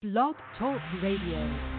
Blog Talk Radio.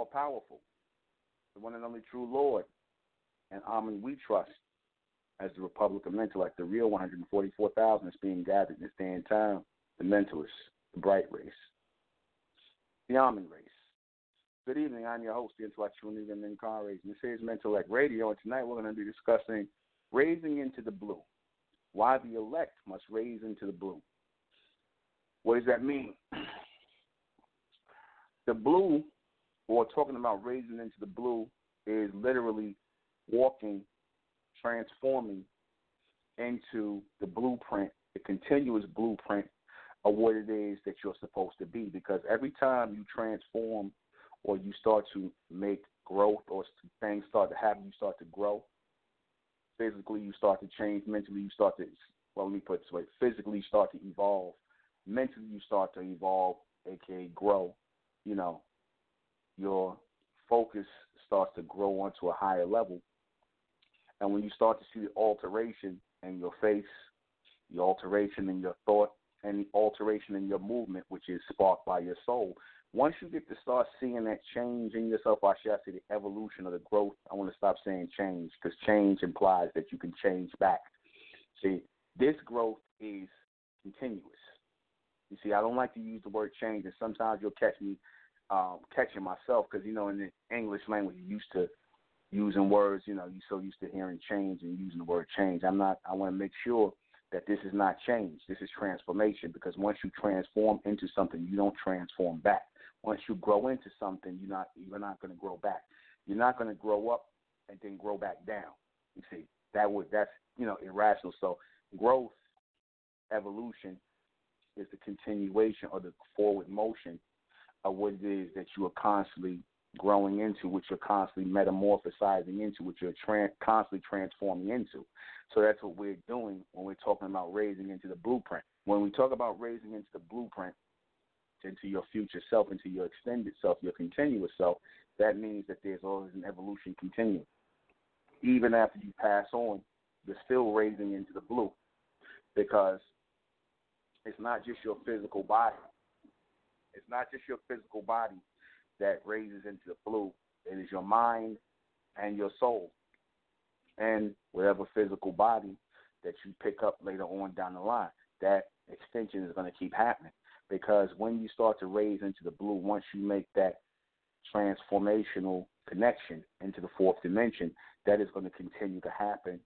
All Powerful, the one and only true Lord, and Amen we trust as the Republic of Intellect, the real 144,000 is being gathered in this day and time, the mentalists, the bright race, the Amen race. Good evening. I'm your host, the intellectual Nuben Menkarayzz. This is Mentellect Radio, and tonight we're going to be discussing raising into the blue. Why the elect must raise into the blue. What does that mean? The blue, or talking about raising into the blue, is literally walking, transforming into the blueprint, the continuous blueprint of what it is that you're supposed to be. Because every time you transform or you start to make growth or things start to happen, you start to grow. Physically, you start to change. Mentally, you start to, well, let me put it this way physically, you start to evolve. Mentally, you start to evolve, aka grow. You know, your focus starts to grow onto a higher level. And when you start to see the alteration in your face, the alteration in your thought, and the alteration in your movement, which is sparked by your soul, once you get to start seeing that change in yourself, or should I say the evolution or the growth, I want to stop saying change because change implies that you can change back. See, this growth is continuous. You see, I don't like to use the word change, and sometimes you'll catch me um, catching myself because you know in the English language you're used to using words. You know, you're so used to hearing change and using the word change. I'm not. I want to make sure that this is not change. This is transformation because once you transform into something, you don't transform back once you grow into something, you're not you're not going to grow back. You're not going to grow up and then grow back down. You see, that would that's you know irrational. So growth, evolution, is the continuation or the forward motion of what it is that you are constantly growing into, which you're constantly metamorphosizing into, which you're tra- constantly transforming into. So that's what we're doing when we're talking about raising into the blueprint. When we talk about raising into the blueprint, into your future self, into your extended self, your continuous self, that means that there's always an evolution continuing. Even after you pass on, you're still raising into the blue because it's not just your physical body. It's not just your physical body that raises into the blue. It is your mind and your soul. And whatever physical body that you pick up later on down the line, that extension is going to keep happening because when you start to raise into the blue, once you make that transformational connection into the fourth dimension, that is going to continue to happen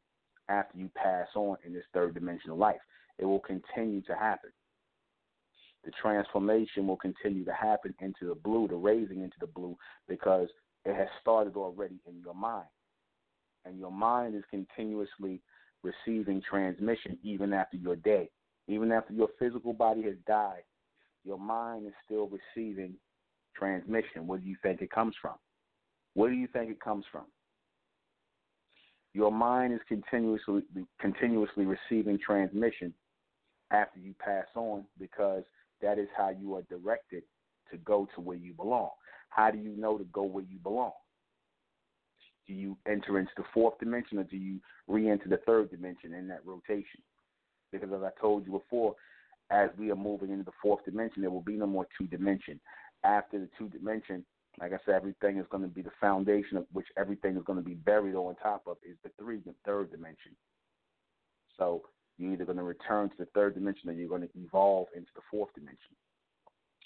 after you pass on in this third dimensional life. It will continue to happen. The transformation will continue to happen into the blue, the raising into the blue, because it has started already in your mind. And your mind is continuously receiving transmission even after your day. Even after your physical body has died, your mind is still receiving transmission. Where do you think it comes from? Where do you think it comes from? Your mind is continuously continuously receiving transmission after you pass on because that is how you are directed to go to where you belong. How do you know to go where you belong? Do you enter into the fourth dimension or do you re enter the third dimension in that rotation? Because as I told you before, as we are moving into the fourth dimension, there will be no more two dimension. After the two dimension, like I said, everything is going to be the foundation of which everything is going to be buried on top of is the three, the third dimension. So you're either going to return to the third dimension or you're going to evolve into the fourth dimension.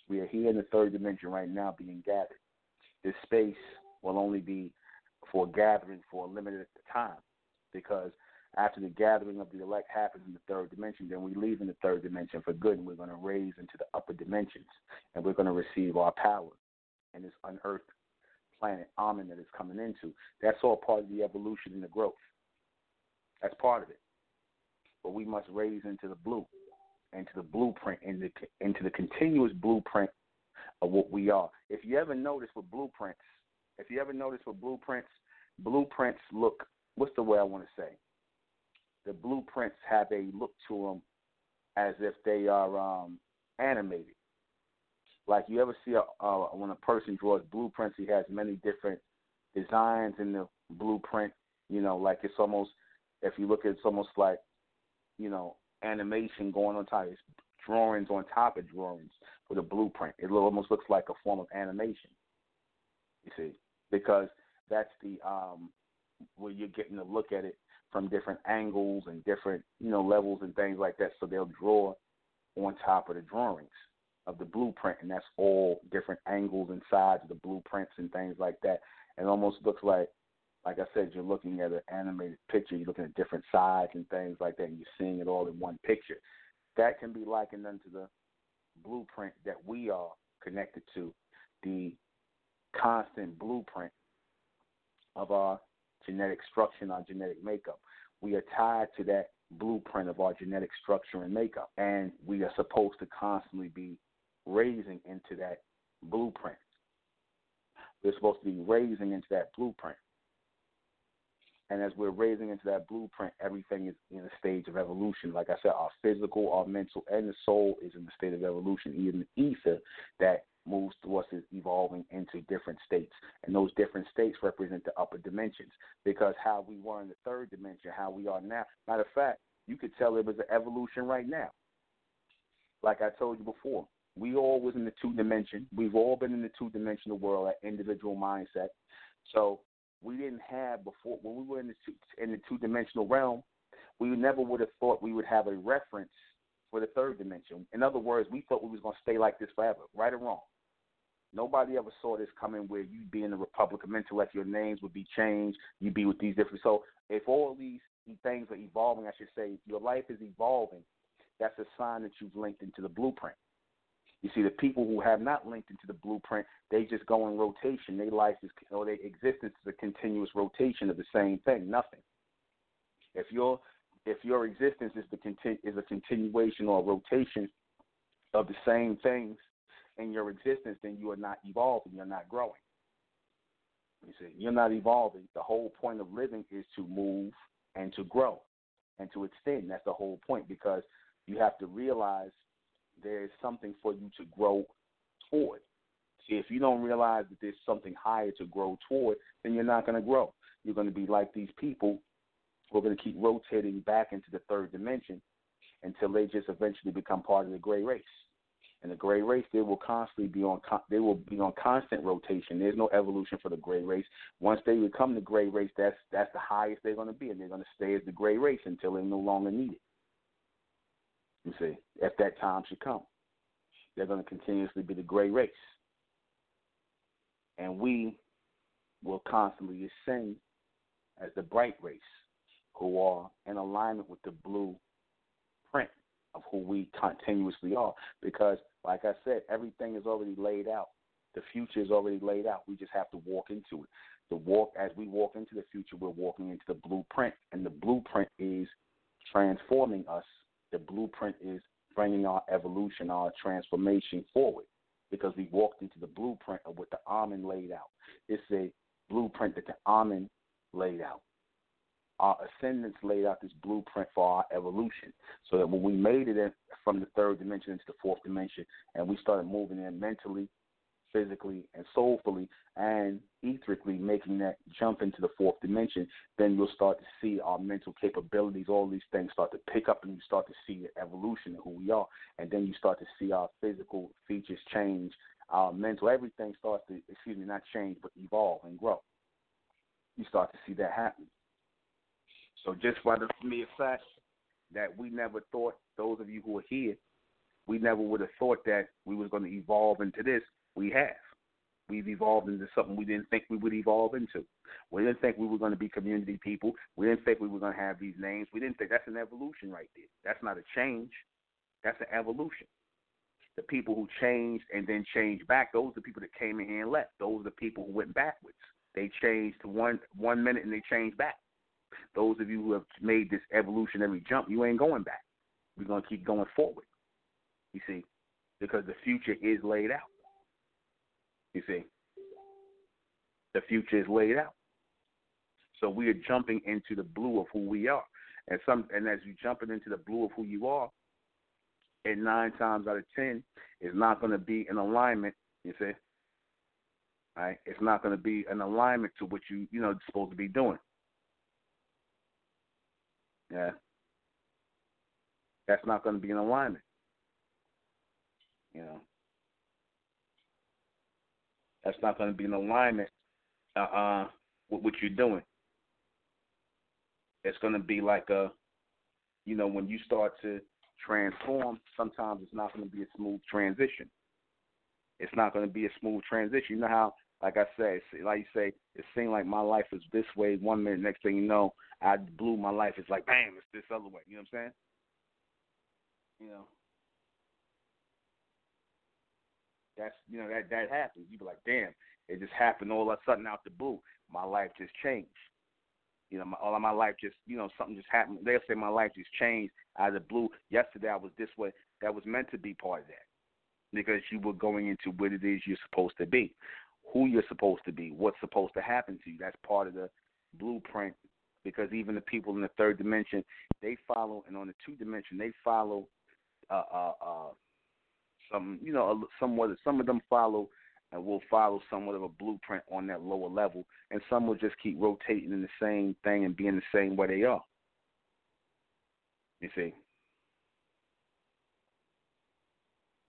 We are here in the third dimension right now being gathered. This space will only be for gathering for a limited time because after the gathering of the elect happens in the third dimension, then we leave in the third dimension for good, and we're going to raise into the upper dimensions, and we're going to receive our power in this unearthed planet Amen that is coming into. That's all part of the evolution and the growth. That's part of it. But we must raise into the blue, into the blueprint, into, into the continuous blueprint of what we are. If you ever notice with blueprints, if you ever notice with blueprints, blueprints look, what's the way I want to say? the blueprints have a look to them as if they are um, animated. Like you ever see a, uh, when a person draws blueprints, he has many different designs in the blueprint. You know, like it's almost if you look at it, it's almost like you know animation going on top. It's drawings on top of drawings. with a blueprint. It almost looks like a form of animation. You see, because that's the um, where you're getting to look at it from different angles and different you know levels and things like that. So they'll draw on top of the drawings of the blueprint, and that's all different angles and sides of the blueprints and things like that. It almost looks like, like I said, you're looking at an animated picture. You're looking at different sides and things like that, and you're seeing it all in one picture. That can be likened unto the blueprint that we are connected to, the constant blueprint of our genetic structure and our genetic makeup. We are tied to that blueprint of our genetic structure and makeup, and we are supposed to constantly be raising into that blueprint. We're supposed to be raising into that blueprint. And as we're raising into that blueprint, everything is in a stage of evolution. Like I said, our physical, our mental, and the soul is in the state of evolution. Even the ether that moves through us is evolving into different states. And those different states represent the upper dimensions. Because how we were in the third dimension, how we are now. Matter of fact, you could tell it was an evolution right now. Like I told you before, we all was in the two dimension. We've all been in the two dimensional world at individual mindset. So we didn't have before when we were in the two, in the two dimensional realm. We never would have thought we would have a reference for the third dimension. In other words, we thought we was going to stay like this forever, right or wrong. Nobody ever saw this coming where you'd be in the Republic of Intellect, your names would be changed, you'd be with these different. So if all these things are evolving, I should say, if your life is evolving, that's a sign that you've linked into the blueprint. You see, the people who have not linked into the blueprint, they just go in rotation. Their life is, or their existence is a continuous rotation of the same thing, nothing. If your if your existence is the is a continuation or a rotation of the same things in your existence, then you are not evolving. You're not growing. You see, you're not evolving. The whole point of living is to move and to grow and to extend. That's the whole point because you have to realize there is something for you to grow toward. See, if you don't realize that there's something higher to grow toward, then you're not going to grow. You're going to be like these people who are going to keep rotating back into the third dimension until they just eventually become part of the gray race. And the gray race, they will constantly be on. They will be on constant rotation. There's no evolution for the gray race. Once they become the gray race, that's that's the highest they're going to be, and they're going to stay as the gray race until they're no longer needed. You see, if that time should come, they're going to continuously be the gray race. And we will constantly ascend as the bright race who are in alignment with the blue print of who we continuously are. Because, like I said, everything is already laid out. The future is already laid out. We just have to walk into it. The walk as we walk into the future, we're walking into the blueprint, and the blueprint is transforming us the blueprint is bringing our evolution, our transformation forward because we walked into the blueprint of what the Amen laid out. It's a blueprint that the Amen laid out. Our ascendants laid out this blueprint for our evolution so that when we made it from the third dimension into the fourth dimension and we started moving in mentally, physically and soulfully and etherically making that jump into the fourth dimension, then you'll start to see our mental capabilities, all these things start to pick up and you start to see the evolution of who we are. And then you start to see our physical features change, our mental, everything starts to, excuse me, not change, but evolve and grow. You start to see that happen. So just by the mere fact that we never thought, those of you who are here, we never would have thought that we was going to evolve into this we have. We've evolved into something we didn't think we would evolve into. We didn't think we were going to be community people. We didn't think we were going to have these names. We didn't think that's an evolution right there. That's not a change. That's an evolution. The people who changed and then changed back, those are the people that came in here and left. Those are the people who went backwards. They changed to one one minute and they changed back. Those of you who have made this evolutionary jump, you ain't going back. We're gonna keep going forward. You see, because the future is laid out. You see, the future is laid out. So we are jumping into the blue of who we are, and some and as you're jumping into the blue of who you are, and nine times out of ten, it's not going to be in alignment. You see, right? It's not going to be an alignment to what you you know supposed to be doing. Yeah, that's not going to be in alignment. You know, That's not going to be in alignment uh, uh, with what you're doing. It's going to be like a, you know, when you start to transform, sometimes it's not going to be a smooth transition. It's not going to be a smooth transition. You know how, like I said, like you say, it seemed like my life was this way one minute, next thing you know, I blew my life. It's like, bam, it's this other way. You know what I'm saying? You know. That's you know that that happens. You be like, damn, it just happened all of a sudden out the blue. My life just changed. You know, my, all of my life just you know something just happened. They'll say my life just changed out of the blue. Yesterday I was this way. That was meant to be part of that because you were going into what it is you're supposed to be, who you're supposed to be, what's supposed to happen to you. That's part of the blueprint because even the people in the third dimension, they follow, and on the two dimension, they follow uh, uh, uh, some, you know, somewhat. Some of them follow and will follow somewhat of a blueprint on that lower level, and some will just keep rotating in the same thing and being the same way they are. You see.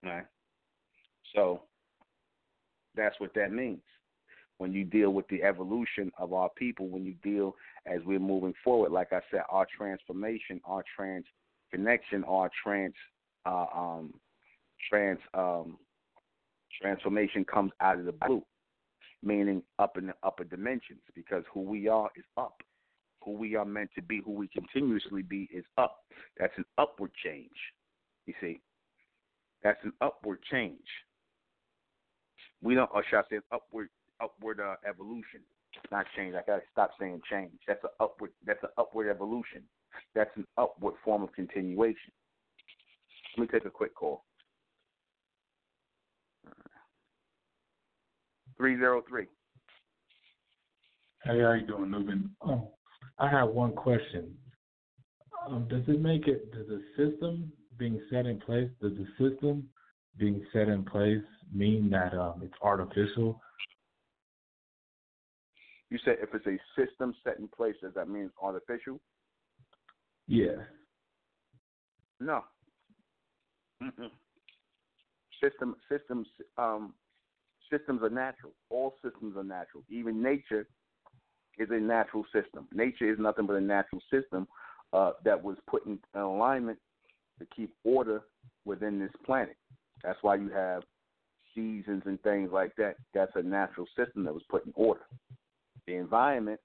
All right. So that's what that means. When you deal with the evolution of our people, when you deal as we're moving forward, like I said, our transformation, our trans connection, our trans uh, um, trans um, transformation comes out of the blue, meaning up in the upper dimensions, because who we are is up. Who we are meant to be, who we continuously be, is up. That's an upward change. You see, that's an upward change. We don't, or should I say, upward upward uh, evolution, not change. I gotta stop saying change. That's an upward. That's an upward evolution. That's an upward form of continuation. Let me take a quick call. Three zero three. Hey, how you doing, Nuben? Oh, I have one question. Um, does it make it? Does the system being set in place? Does the system being set in place mean that um, it's artificial? You said if it's a system set in place, does that mean it's artificial? Yeah. No. Mm-mm. System systems um, systems are natural. All systems are natural. Even nature is a natural system. Nature is nothing but a natural system uh, that was put in alignment to keep order within this planet. That's why you have seasons and things like that. That's a natural system that was put in order. The environment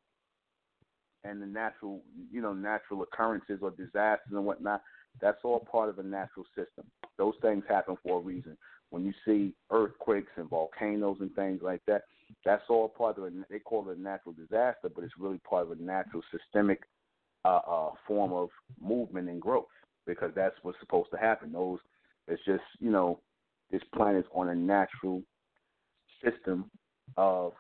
and the natural, you know, natural occurrences or disasters and whatnot, that's all part of a natural system. Those things happen for a reason. When you see earthquakes and volcanoes and things like that, that's all part of a, they call it a natural disaster, but it's really part of a natural systemic uh, uh, form of movement and growth because that's what's supposed to happen. Those, it's just, you know, this planet's on a natural system of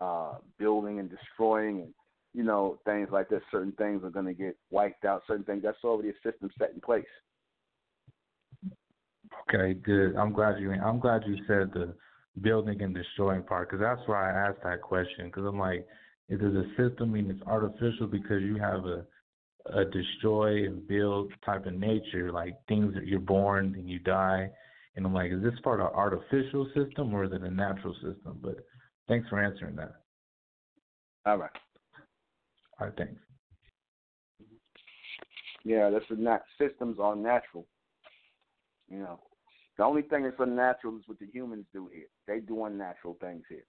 uh, building and destroying and you know things like that. Certain things are going to get wiped out. Certain things that's already a system set in place. Okay, good. I'm glad you. I'm glad you said the building and destroying part because that's why I asked that question. Because I'm like, is it a system mean it's artificial because you have a a destroy and build type of nature, like things that you're born and you die. And I'm like, is this part of artificial system or is it a natural system? But thanks for answering that. All right. All right, thanks. Yeah, that's a nat- systems are natural. You know, the only thing that's unnatural is what the humans do here. They do unnatural things here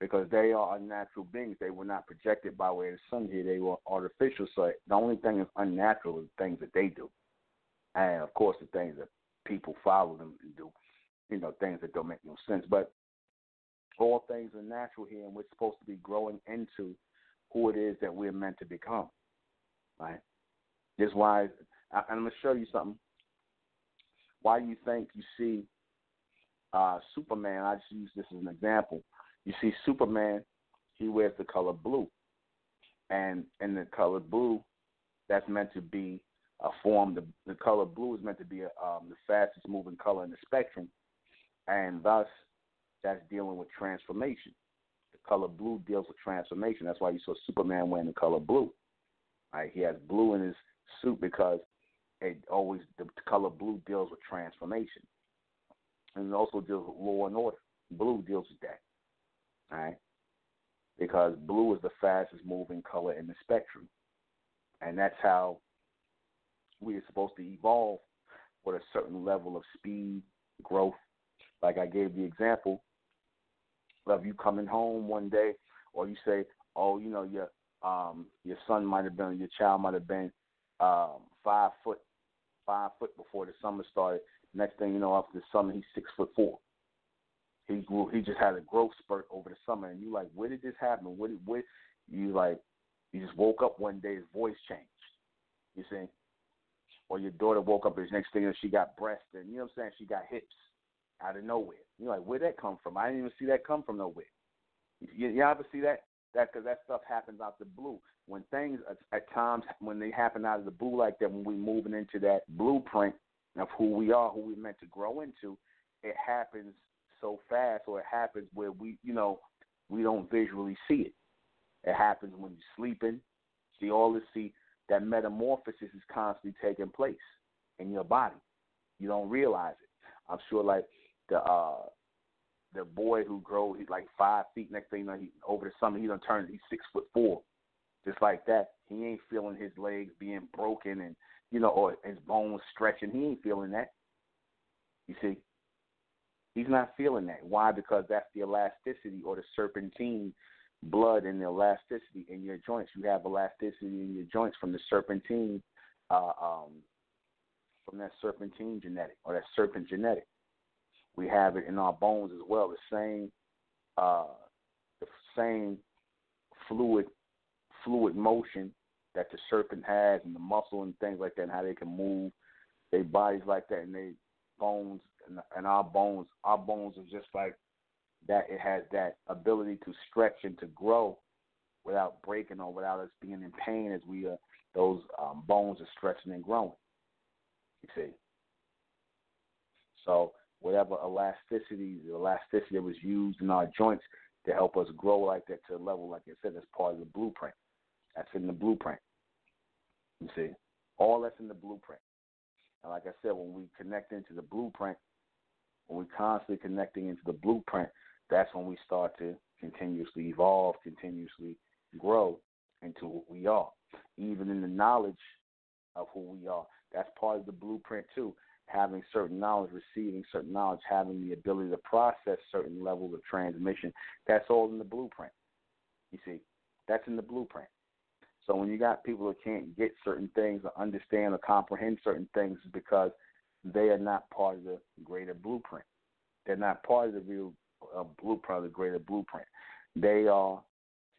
because they are unnatural beings. They were not projected by way of the sun here. They were artificial. So the only thing that's unnatural is the things that they do, and of course the things that people follow them and do. You know, things that don't make no sense. But all things are natural here, and we're supposed to be growing into who it is that we're meant to become. Right? This is why, and I'm going to show you something. Why you think you see uh, Superman? I just use this as an example. You see Superman, he wears the color blue, and in the color blue, that's meant to be a form. The, the color blue is meant to be a, um, the fastest moving color in the spectrum, and thus that's dealing with transformation. The color blue deals with transformation. That's why you saw Superman wearing the color blue. Right? He has blue in his suit because it always the color blue deals with transformation, and it also deals with law and order. Blue deals with that. Right, because blue is the fastest moving color in the spectrum, and that's how we are supposed to evolve with a certain level of speed, growth. Like I gave the example of you coming home one day, or you say, "Oh, you know, your um your son might have been, your child might have been um five foot, five foot before the summer started. Next thing you know, after the summer, he's six foot four. He grew. He just had a growth spurt over the summer, and you like, where did this happen? What did what? You like, you just woke up one day, his voice changed. You see, or your daughter woke up, and next thing you know, she got breasts, and you know what I'm saying, she got hips out of nowhere. You're like, where'd that come from? I didn't even see that come from nowhere. You ever see that? That because that stuff happens out the blue. When things at, at times when they happen out of the blue like that, when we moving into that blueprint of who we are, who we're meant to grow into, it happens so fast, or it happens where we, you know, we don't visually see it. It happens when you're sleeping. See all this. See that metamorphosis is constantly taking place in your body. You don't realize it. I'm sure, like the uh the boy who grows he's like five feet. Next thing you know, he over the summer he done turned he's six foot four. Just like that, he ain't feeling his legs being broken and you know, or his bones stretching. He ain't feeling that. You see, he's not feeling that. Why? Because that's the elasticity or the serpentine blood and the elasticity in your joints. You have elasticity in your joints from the serpentine, uh, um, from that serpentine genetic or that serpent genetic. We have it in our bones as well. The same, uh, the same fluid, fluid motion that the serpent has, and the muscle and things like that, and how they can move their bodies like that, and their bones and, and our bones. Our bones are just like that. It has that ability to stretch and to grow without breaking or without us being in pain as we are. Those um, bones are stretching and growing. You see. So whatever elasticity, the elasticity that was used in our joints to help us grow like that to a level, like I said, that's part of the blueprint. That's in the blueprint. You see, all that's in the blueprint. And like I said, when we connect into the blueprint, when we constantly connecting into the blueprint, that's when we start to continuously evolve, continuously grow into what we are. Even in the knowledge of who we are, that's part of the blueprint too having certain knowledge, receiving certain knowledge, having the ability to process certain levels of transmission. That's all in the blueprint. You see, that's in the blueprint. So when you got people that can't get certain things or understand or comprehend certain things, it's because they are not part of the greater blueprint. They're not part of the real uh, blueprint, of the greater blueprint. They are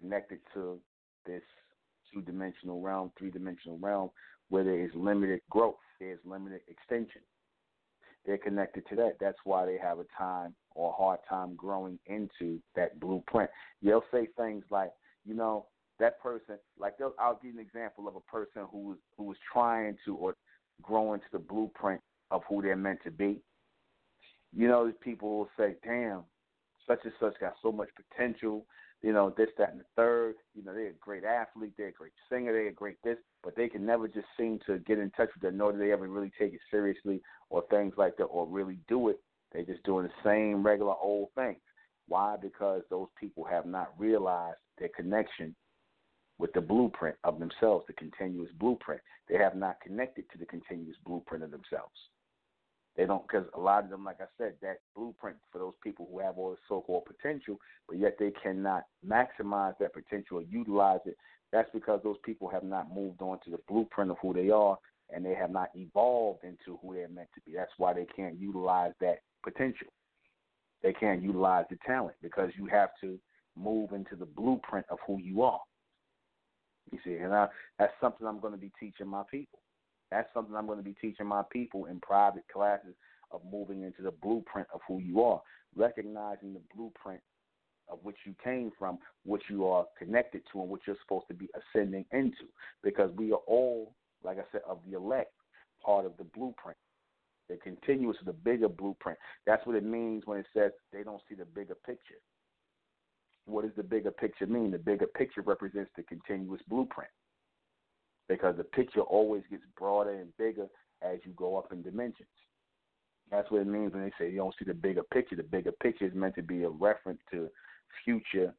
connected to this two-dimensional realm, three-dimensional realm, where there is limited growth, there is limited extension they're connected to that. That's why they have a time or a hard time growing into that blueprint. They'll say things like, you know, that person, like they'll, I'll give an example of a person who was who was trying to or grow into the blueprint of who they're meant to be. You know, people will say, "Damn, such and such got so much potential you know, this, that, and the third. You know, they're a great athlete, they're a great singer, they're a great this, but they can never just seem to get in touch with it, nor do they ever really take it seriously or things like that, or really do it. They're just doing the same regular old thing. Why? Because those people have not realized their connection with the blueprint of themselves, the continuous blueprint. They have not connected to the continuous blueprint of themselves. They don't because a lot of them, like I said, that blueprint for those people who have all the so-called potential, but yet they cannot maximize that potential or utilize it. That's because those people have not moved on to the blueprint of who they are, and they have not evolved into who they're meant to be. That's why they can't utilize that potential. They can't utilize the talent because you have to move into the blueprint of who you are. You see, and I, that's something I'm going to be teaching my people. That's something I'm going to be teaching my people in private classes of moving into the blueprint of who you are, recognizing the blueprint of which you came from, what you are connected to, and what you're supposed to be ascending into. Because we are all, like I said, of the elect, part of the blueprint. The continuous, the bigger blueprint. That's what it means when it says they don't see the bigger picture. What does the bigger picture mean? The bigger picture represents the continuous blueprint because the picture always gets broader and bigger as you go up in dimensions. That's what it means when they say you don't see the bigger picture. The bigger picture is meant to be a reference to future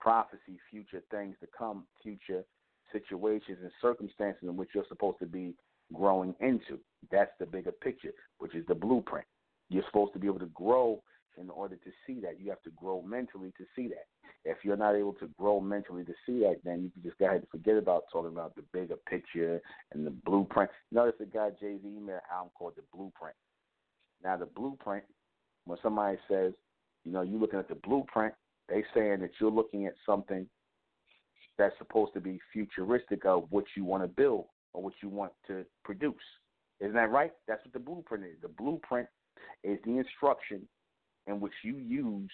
prophecy, future things to come, future situations and circumstances in which you're supposed to be growing into. That's the bigger picture, which is the blueprint. You're supposed to be able to grow in order to see that. You have to grow mentally to see that. If you're not able to grow mentally to see that, then you can just go ahead and forget about talking about the bigger picture and the blueprint. Notice the guy Jay Z made an album called The Blueprint. Now the blueprint, when somebody says, you know, you're looking at the blueprint, they saying that you're looking at something that's supposed to be futuristic of what you want to build or what you want to produce. Isn't that right? That's what the blueprint is. The blueprint is the instruction in which you use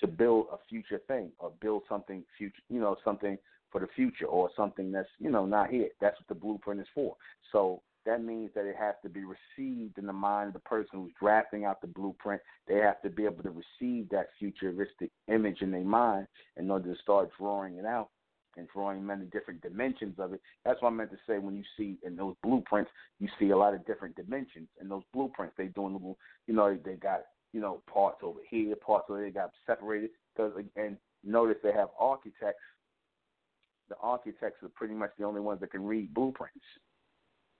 to build a future thing or build something future, you know, something for the future or something that's, you know, not here. That's what the blueprint is for. So that means that it has to be received in the mind of the person who's drafting out the blueprint. They have to be able to receive that futuristic image in their mind in order to start drawing it out and drawing many different dimensions of it. That's what I meant to say when you see in those blueprints, you see a lot of different dimensions. In those blueprints, they doing little, you know, they got you know parts over here, parts over there, got separated. Cause and notice they have architects. The architects are pretty much the only ones that can read blueprints.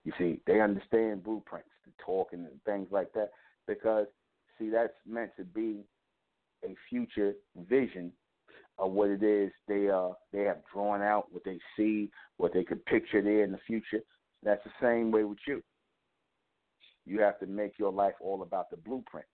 You see, they understand blueprints, the talking and things like that, because see that's meant to be a future vision of what it is they uh they have drawn out, what they see, what they could picture there in the future. That's the same way with you. You have to make your life all about the blueprint.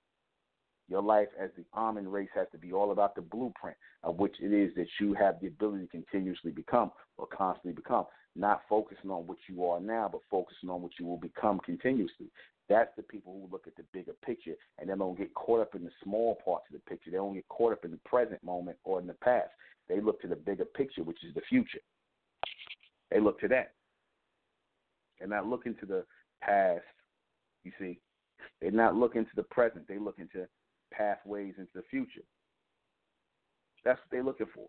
Your life as the almond race has to be all about the blueprint of which it is that you have the ability to continuously become or constantly become. Not focusing on what you are now, but focusing on what you will become continuously. That's the people who look at the bigger picture and they don't get caught up in the small parts of the picture. They don't get caught up in the present moment or in the past. They look to the bigger picture, which is the future. They look to that. They're not looking to the past, you see. They're not looking to the present. They look into pathways into the future. That's what they're looking for.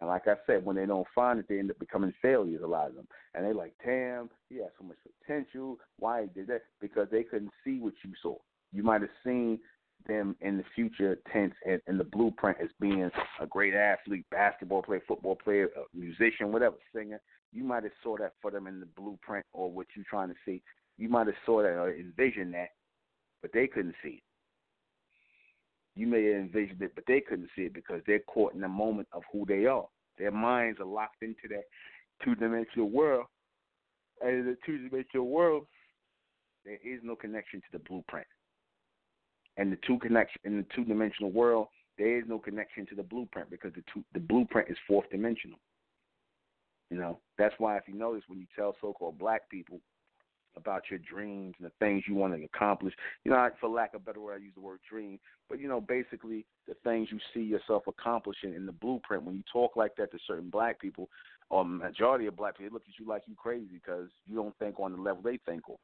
And like I said, when they don't find it, they end up becoming failures, a lot of them. And they're like, damn, he has so much potential. Why he did that? Because they couldn't see what you saw. You might have seen them in the future tense and, and the blueprint as being a great athlete, basketball player, football player, musician, whatever, singer. You might have saw that for them in the blueprint or what you're trying to see. You might have saw that or envisioned that, but they couldn't see it you may have envisioned it, but they couldn't see it because they're caught in the moment of who they are. Their minds are locked into that two dimensional world. And in the two dimensional world, there is no connection to the blueprint. And the two connection in the two dimensional world, there is no connection to the blueprint because the two, the blueprint is fourth dimensional. You know, that's why if you notice when you tell so called black people about your dreams and the things you want to accomplish. You know, for lack of a better word, I use the word dream, but you know, basically the things you see yourself accomplishing in the blueprint. When you talk like that to certain black people, or majority of black people, they look at you like you crazy because you don't think on the level they think on.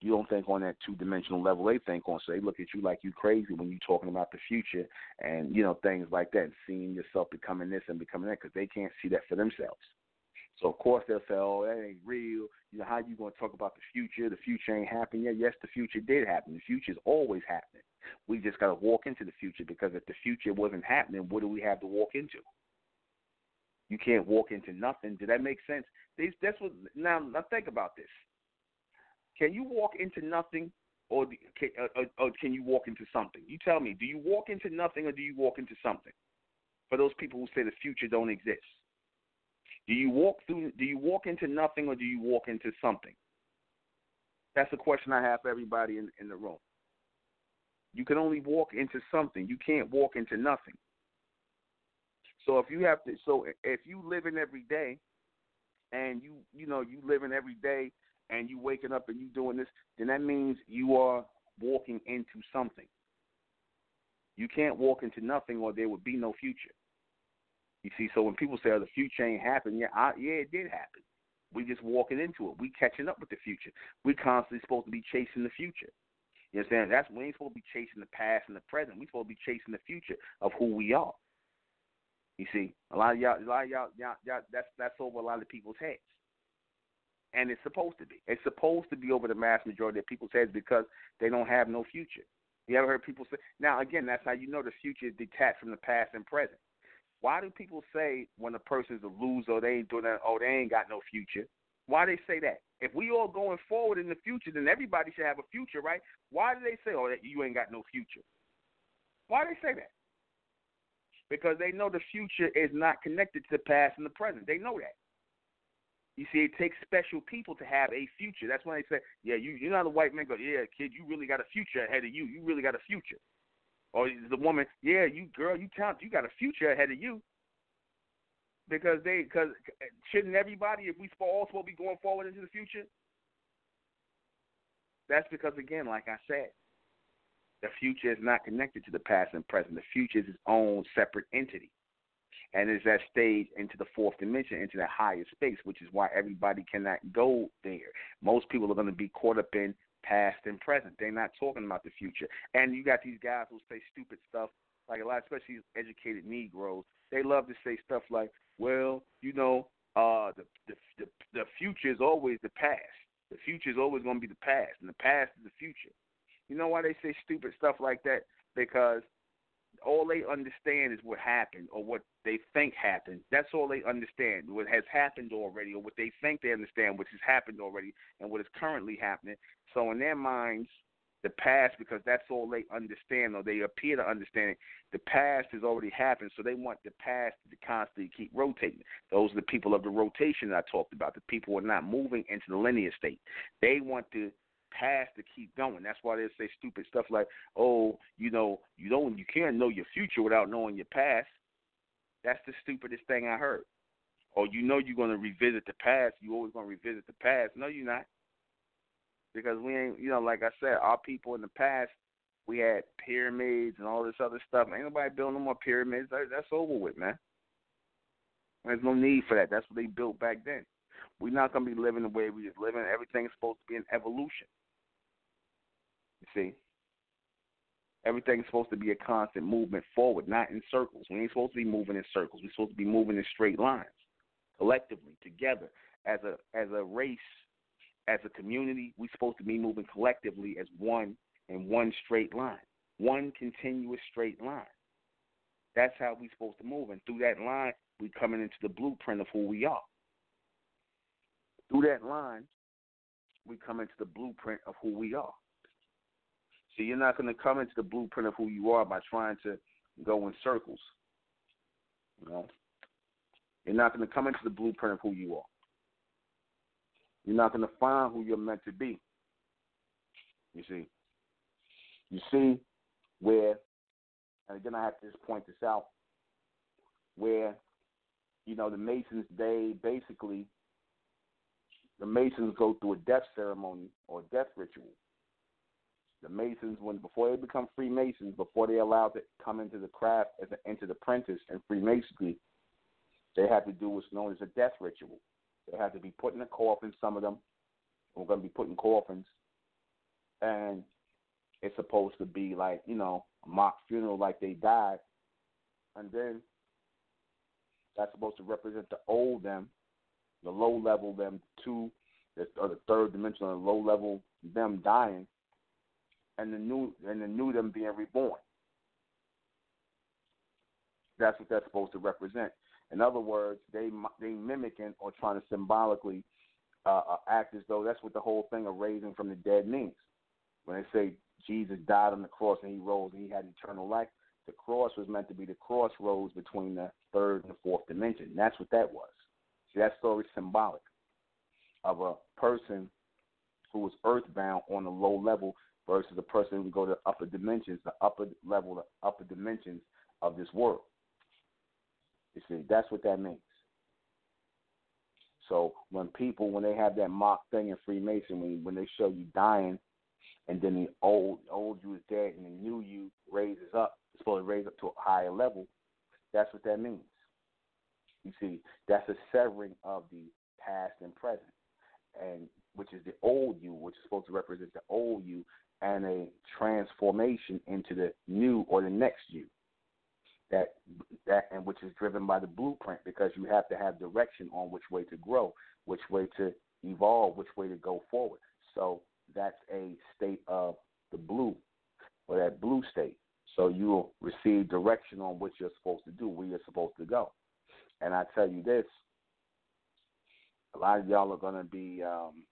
You don't think on that two dimensional level they think on, so they look at you like you crazy when you're talking about the future and you know things like that, and seeing yourself becoming this and becoming that because they can't see that for themselves. So of course they'll say, "Oh, that ain't real." You know, how you going to talk about the future? The future ain't happening yet. Yes, the future did happen. The future is always happening. We just got to walk into the future because if the future wasn't happening, what do we have to walk into? You can't walk into nothing. Did that make sense? These, that's what. Now, now think about this. Can you walk into nothing, or can, or, or can you walk into something? You tell me. Do you walk into nothing, or do you walk into something? For those people who say the future don't exist. Do you walk through? Do you walk into nothing, or do you walk into something? That's a question I have for everybody in, in the room. You can only walk into something. You can't walk into nothing. So if you have to, so if you live in every day, and you you know you living every day, and you waking up and you doing this, then that means you are walking into something. You can't walk into nothing, or there would be no future. You see, so when people say, "Oh, the future ain't happened," yeah, I, yeah, it did happen. We just walking into it. We catching up with the future. We constantly supposed to be chasing the future. You understand? That's we ain't supposed to be chasing the past and the present. We supposed to be chasing the future of who we are. You see, a lot of y'all, a lot of y'all, y'all, y'all that's that's over a lot of people's heads, and it's supposed to be. It's supposed to be over the mass majority of people's heads because they don't have no future. You ever heard people say? Now, again, that's how you know the future is detached from the past and present. Why do people say when a person's a loser, they ain't doing that, oh, they ain't got no future? Why they say that? If we all going forward in the future, then everybody should have a future, right? Why do they say, oh, that you ain't got no future? Why they say that? Because they know the future is not connected to the past and the present. They know that. You see, it takes special people to have a future. That's why they say, "Yeah, you you're not a white man." Go, "Yeah, kid, you really got a future ahead of you. You really got a future." Or the woman, "Yeah, you girl, you count. You got a future ahead of you." Because they, because shouldn't everybody, if we all supposed to be going forward into the future? That's because again, like I said, the future is not connected to the past and present. The future is its own separate entity and is that stage into the fourth dimension, into that higher space, which is why everybody cannot go there. Most people are going to be caught up in past and present. They're not talking about the future. And you got these guys who say stupid stuff, like a lot, especially educated Negroes. They love to say stuff like, "Well, you know, uh, the the the, the future is always the past. The future is always going to be the past, and the past is the future." You know why they say stupid stuff like that? Because all they understand is what happened or what they think happened. That's all they understand. What has happened already, or what they think they understand, which has happened already, and what is currently happening. So in their minds, the past, because that's all they understand, or they appear to understand it, the past has already happened. So they want the past to constantly keep rotating. Those are the people of the rotation I talked about. The people who are not moving into the linear state. They want to past to keep going. That's why they say stupid stuff like, "Oh, you know, you don't, you can't know your future without knowing your past." That's the stupidest thing I heard. Or you know you're going to revisit the past. You always going to revisit the past. No, you're not. Because we ain't, you know, like I said, our people in the past, we had pyramids and all this other stuff. Ain't nobody building no more pyramids. That's over with, man. There's no need for that. That's what they built back then. We're not going to be living the way we was living. Everything's supposed to be an evolution. See? Everything's supposed to be a constant movement forward, not in circles. We ain't supposed to be moving in circles. We're supposed to be moving in straight lines, collectively, together, as a as a race, as a community. We're supposed to be moving collectively as one in one straight line, one continuous straight line. That's how we're supposed to move, and through that line, we're coming into the blueprint of who we are. Through that line, we come into the blueprint of who we are. So you're not going to come into the blueprint of who you are by trying to go in circles. You know, you're not going to come into the blueprint of who you are. You're not going to find who you're meant to be. You see, you see where, and again I have to just point this out, where you know the Masons they basically the Masons go through a death ceremony or death ritual the Masons, when before they become Freemasons, before they allowed to come into the craft as an entered apprentice in Freemasonry, they had to do what's known as a death ritual. They had to be put in a coffin. Some of them were going to be put in coffins, and it's supposed to be like you know a mock funeral, like they died, and then that's supposed to represent the old them, the low level them, two, or the third dimension, the low level them dying, and the new and the new them being reborn. That's what that's supposed to represent. In other words, they they mimicking or trying to symbolically uh, uh, act as though that's what the whole thing of raising from the dead means. When they say Jesus died on the cross and he rose and he had eternal life, the cross was meant to be the crossroads between the third and the fourth dimension. That's what that was. See, that story symbolic of a person who was earthbound on a low level versus a person who go to upper dimensions, the upper level, the upper dimensions of this world. You see, that's what that means. So when people, when they have that mock thing in Freemasonry, when they show you dying, and then the old old you is dead, and the new you raises up, it's supposed to raise up to a higher level. That's what that means. You see, that's a severing of the past and present, and which is the old you, which is supposed to represent the old you, and a transformation into the new or the next you. That that and which is driven by the blueprint because you have to have direction on which way to grow, which way to evolve, which way to go forward. So that's a state of the blue. or that blue state. So you will receive direction on what you're supposed to do, where you're supposed to go. And I tell you this, a lot of y'all are going to be, um,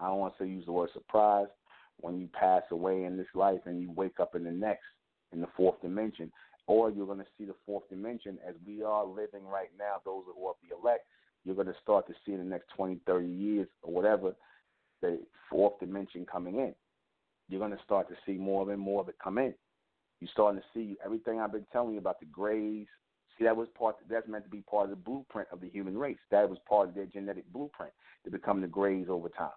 I don't want to use the word surprised, when you pass away in this life and you wake up in the next, in the fourth dimension. Or you're going to see the fourth dimension as we are living right now, those who are the elect. You're going to start to see in the next 20, 30 years or whatever, the fourth dimension coming in. You're going to start to see more and more of it come in. You're starting to see everything I've been telling you about the grays. See, that was part. That's meant to be part of the blueprint of the human race. That was part of their genetic blueprint to become the grays over time.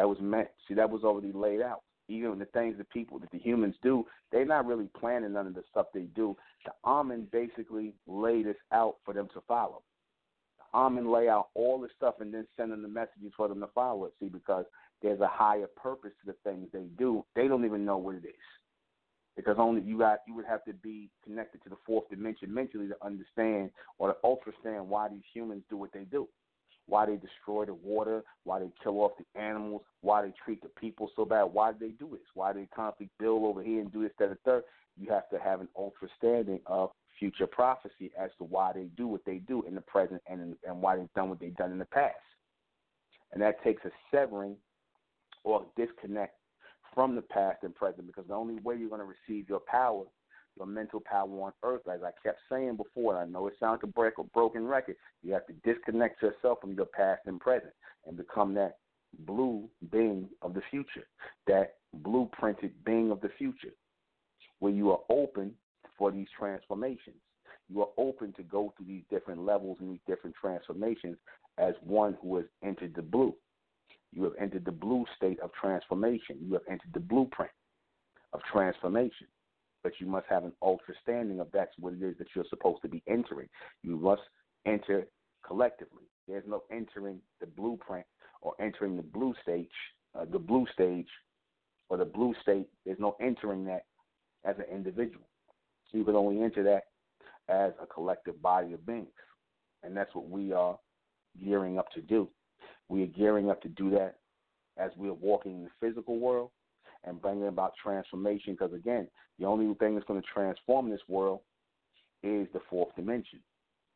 That was meant. See, that was already laid out. Even the things that people, that the humans do, they're not really planning none of the stuff they do. The Amen basically laid this out for them to follow. The Amen lay out all the stuff and then send them the messages for them to follow it. See, because there's a higher purpose to the things they do. They don't even know what it is because only you got you would have to be connected to the fourth dimension mentally to understand or to understand why these humans do what they do why they destroy the water, why they kill off the animals, why they treat the people so bad, why do they do this, why they constantly build over here and do this, that, and third. You have to have an understanding of future prophecy as to why they do what they do in the present and in, and why they've done what they've done in the past. And that takes a severing or disconnect from the past and present because the only way you're going to receive your power your mental power on earth. As I kept saying before, I know it sounds like a, break, a broken record. You have to disconnect yourself from your past and present and become that blue being of the future, that blueprinted being of the future, where you are open for these transformations. You are open to go through these different levels and these different transformations as one who has entered the blue. You have entered the blue state of transformation. You have entered the blueprint of transformation but you must have an understanding of that's what it is that you're supposed to be entering. You must enter collectively. There's no entering the blueprint or entering the blue stage, uh, the blue stage, or the blue state. There's no entering that as an individual. So you can only enter that as a collective body of beings, and that's what we are gearing up to do. We are gearing up to do that as we are walking in the physical world and bringing about transformation. Because again, the only thing that's going to transform this world is the fourth dimension,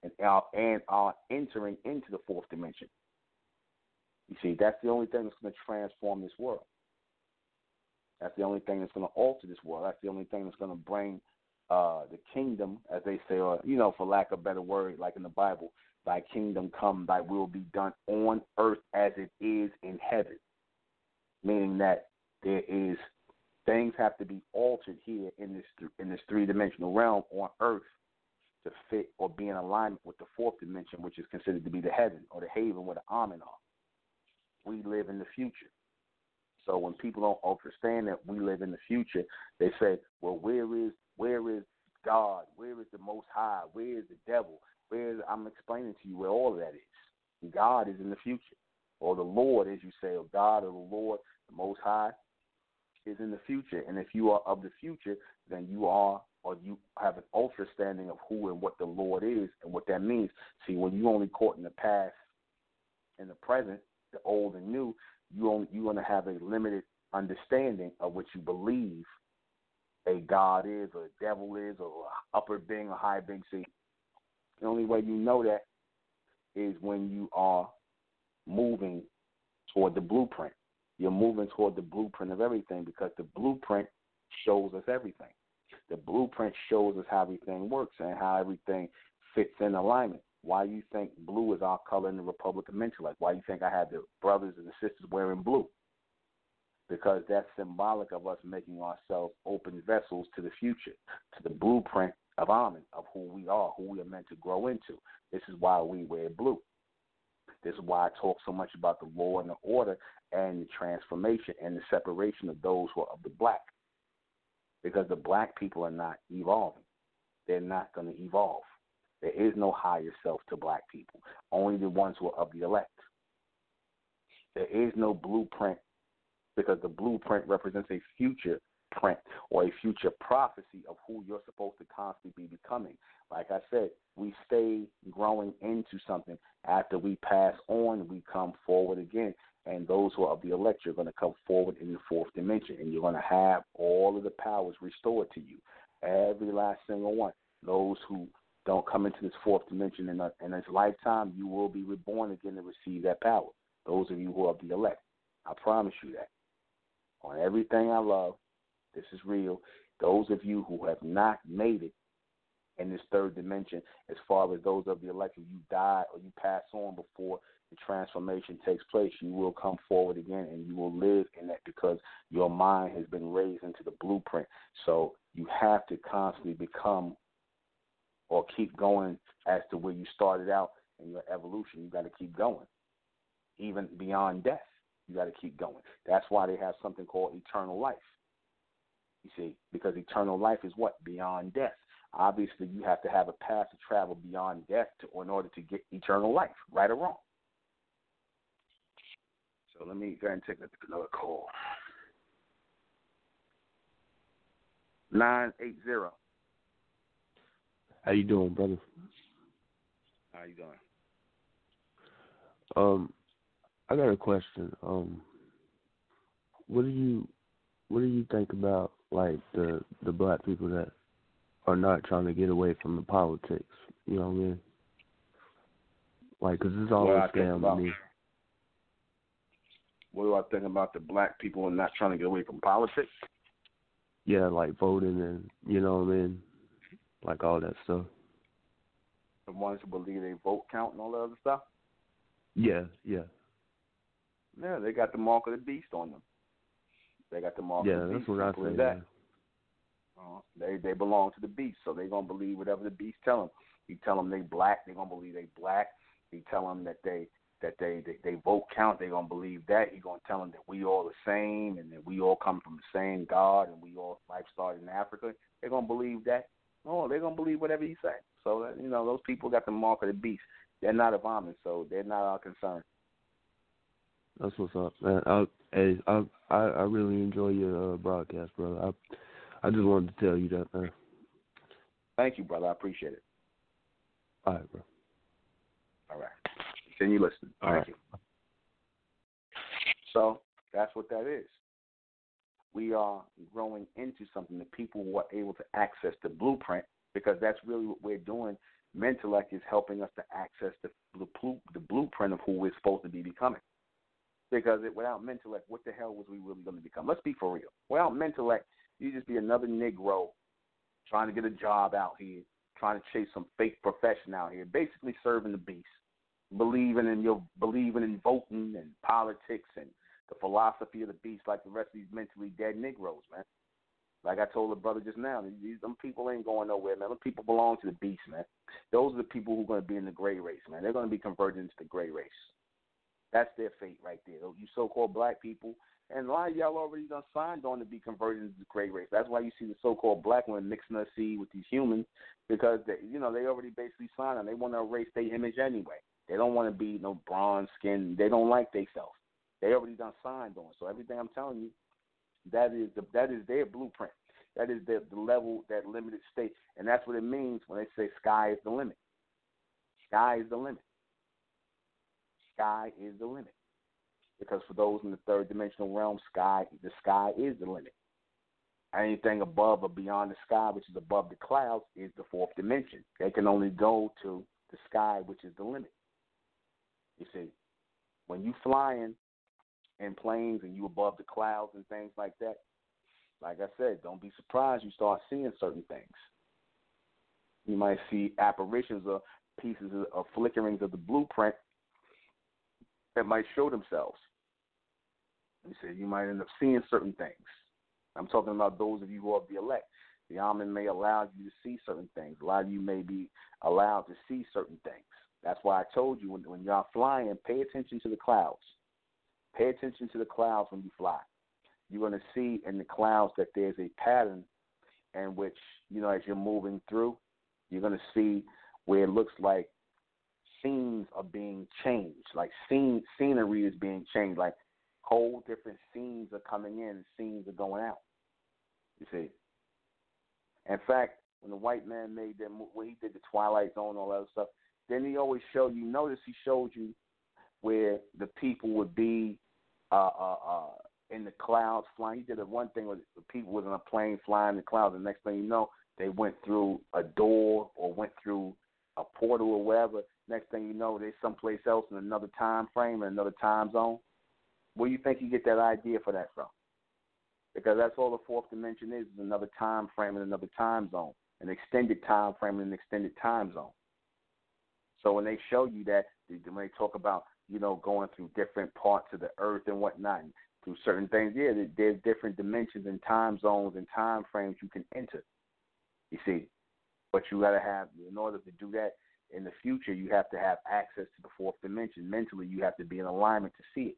and our and our entering into the fourth dimension. You see, that's the only thing that's going to transform this world. That's the only thing that's going to alter this world. That's the only thing that's going to bring uh, the kingdom, as they say, or you know, for lack of a better word, like in the Bible, "Thy kingdom come, Thy will be done on earth as it is in heaven." Meaning that there is things have to be altered here in this in this three dimensional realm on Earth to fit or be in alignment with the fourth dimension, which is considered to be the heaven or the haven where the Amen are. We live in the future. So when people don't understand that we live in the future, they say, "Well, where is where is God? Where is the Most High? Where is the devil? Where is?" I'm explaining to you where all of that is. God is in the future, or the Lord, as you say, or God or the Lord, the Most High is in the future. And if you are of the future, then you are or you have an understanding of who and what the Lord is and what that means. See, when you only caught in the past and the present, the old and new, you only you're gonna have a limited understanding of what you believe a God is or a devil is or upper being or high being. See, the only way you know that is when you are moving toward the blueprint. You're moving toward the blueprint of everything because the blueprint shows us everything. The blueprint shows us how everything works and how everything fits in alignment. Why you think blue is our color in the Republic of Like Why you think I had the brothers and the sisters wearing blue? Because that's symbolic of us making ourselves open vessels to the future, to the blueprint of Amen, of who we are, who we are meant to grow into. This is why we wear blue. This is why I talk so much about the law and the order and the transformation and the separation of those who are of the black. Because the black people are not evolving. They're not going to evolve. There is no higher self to black people, only the ones who are of the elect. There is no blueprint because the blueprint represents a future print or a future prophecy of who you're supposed to constantly be becoming. Like I said, we stay growing into something. After we pass on, we come forward again and those who are of the elect, you're going to come forward in the fourth dimension, and you're going to have all of the powers restored to you, every last single one. Those who don't come into this fourth dimension in, a, in this lifetime, you will be reborn again to receive that power. Those of you who are of the elect, I promise you that. On everything I love, this is real. Those of you who have not made it in this third dimension, as far as those of the elect, you die or you pass on before the transformation takes place, you will come forward again and you will live in that because your mind has been raised into the blueprint. So you have to constantly become or keep going as to where you started out in your evolution. You got to keep going, even beyond death. You got to keep going. That's why they have something called eternal life. You see, because eternal life is what beyond death. Obviously, you have to have a path to travel beyond death to, in order to get eternal life, right or wrong. So let me go ahead and take another call. Nine eight zero. How you doing, brother? How you doing? Um, I got a question. Um, what do you what do you think about like the the black people that are not trying to get away from the politics? You know what I mean? Like, cause it's all a scam to me. What do I think about the black people and not trying to get away from politics? Yeah, like voting and you know what I mean, like all that stuff. The ones who believe they vote count and all that other stuff. Yeah, yeah. Yeah, they got the mark of the beast on them. They got the mark yeah, of the beast. Yeah, that's what I say. That. Uh, they they belong to the beast, so they're gonna believe whatever the beast tell them. You tell them they black, they're gonna believe they black. You tell them that they that they, they they vote count, they're gonna believe that. You're gonna tell them that we all the same and that we all come from the same God and we all life started in Africa. They're gonna believe that. Oh, they're gonna believe whatever you say. So that, you know those people got the mark of the beast. They're not a vomit, so they're not our concern. That's what's up, man. I, hey, I I I really enjoy your uh, broadcast, brother. I I just wanted to tell you that, man. Thank you, brother. I appreciate it. All right, bro. All right. Continue listening. All Thank right. you. So that's what that is. We are growing into something that people who are able to access the blueprint because that's really what we're doing. Mentellect is helping us to access the, the, the blueprint of who we're supposed to be becoming. Because it, without Mentellect, what the hell was we really going to become? Let's be for real. Without Mentellect, you just be another Negro trying to get a job out here, trying to chase some fake profession out here, basically serving the beast, believing in your believing in voting and politics and the philosophy of the beast like the rest of these mentally dead Negroes, man. Like I told the brother just now, these them people ain't going nowhere, man. Them people belong to the beast, man. Those are the people who are going to be in the gray race, man. They're going to be converted into the gray race. That's their fate right there. You so-called black people, and a lot of y'all already done signed on to be converted into the gray race. That's why you see the so-called black women mixing their seed with these humans because they, you know they already basically signed on. They want to erase their image anyway. They don't want to be no bronze skin. They don't like themselves. They already done signed on. So everything I'm telling you, that is the that is their blueprint. That is the, the level, that limited state, and that's what it means when they say sky is the limit. Sky is the limit. Sky is the limit. Because for those in the third dimensional realm, sky the sky is the limit. Anything above or beyond the sky, which is above the clouds, is the fourth dimension. They can only go to the sky, which is the limit. You see, when you flying in planes and you above the clouds and things like that, like I said, don't be surprised you start seeing certain things. You might see apparitions or pieces of, of flickerings of the blueprint that might show themselves. You see, you might end up seeing certain things. I'm talking about those of you who are the elect. The Amen may allow you to see certain things. A lot of you may be allowed to see certain things. That's why I told you when, when you're flying, pay attention to the clouds. Pay attention to the clouds when you fly. You're going to see in the clouds that there's a pattern in which, you know, as you're moving through, you're going to see where it looks like scenes are being changed, like scene scenery is being changed, like whole different scenes are coming in scenes are going out. You see. In fact, when the white man made that, when he did the Twilight Zone, all that stuff, then he always showed you. Notice he showed you where the people would be uh, uh, uh, in the clouds flying. He did a one thing with people was in a plane flying in the clouds. The next thing you know, they went through a door or went through a portal or wherever. Next thing you know, they're someplace else in another time frame and another time zone. Where do you think you get that idea for that from? Because that's all the fourth dimension is, is another time frame and another time zone, an extended time frame and an extended time zone. So when they show you that, when they talk about, you know, going through different parts of the earth and whatnot, and through certain things, yeah, there's different dimensions and time zones and time frames you can enter. You see, but you got to have, in order to do that in the future, you have to have access to the fourth dimension. Mentally, you have to be in alignment to see it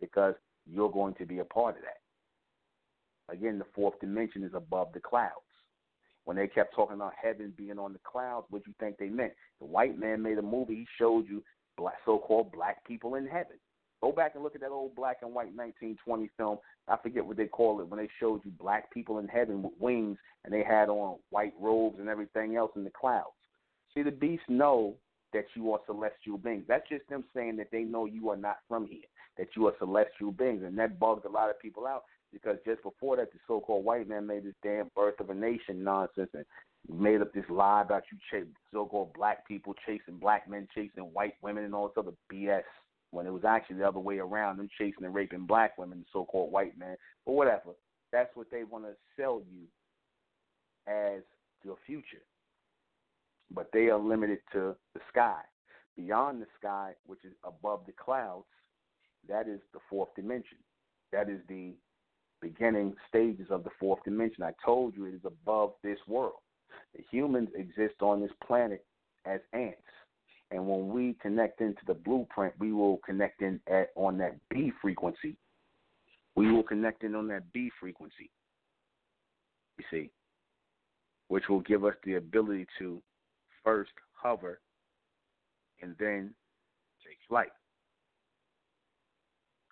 because you're going to be a part of that. Again, the fourth dimension is above the clouds. When they kept talking about heaven being on the clouds, what do you think they meant? The white man made a movie. He showed you black, so-called black people in heaven. Go back and look at that old black and white 1920 film. I forget what they call it when they showed you black people in heaven with wings and they had on white robes and everything else in the clouds. See, the beasts know that you are celestial beings. That's just them saying that they know you are not from here, that you are celestial beings, and that bugs a lot of people out because just before that, the so-called white man made this damn birth of a nation nonsense and made up this lie about you ch- so-called black people chasing black men, chasing white women, and all this other BS. When it was actually the other way around, them chasing and raping black women, the so-called white man. But whatever, that's what they want to sell you as your future. But they are limited to the sky. Beyond the sky, which is above the clouds, that is the fourth dimension. That is the beginning stages of the fourth dimension. I told you it is above this world. The humans exist on this planet as ants. And when we connect into the blueprint, we will connect in at on that B frequency. We will connect in on that B frequency. You see, which will give us the ability to first hover and then take flight.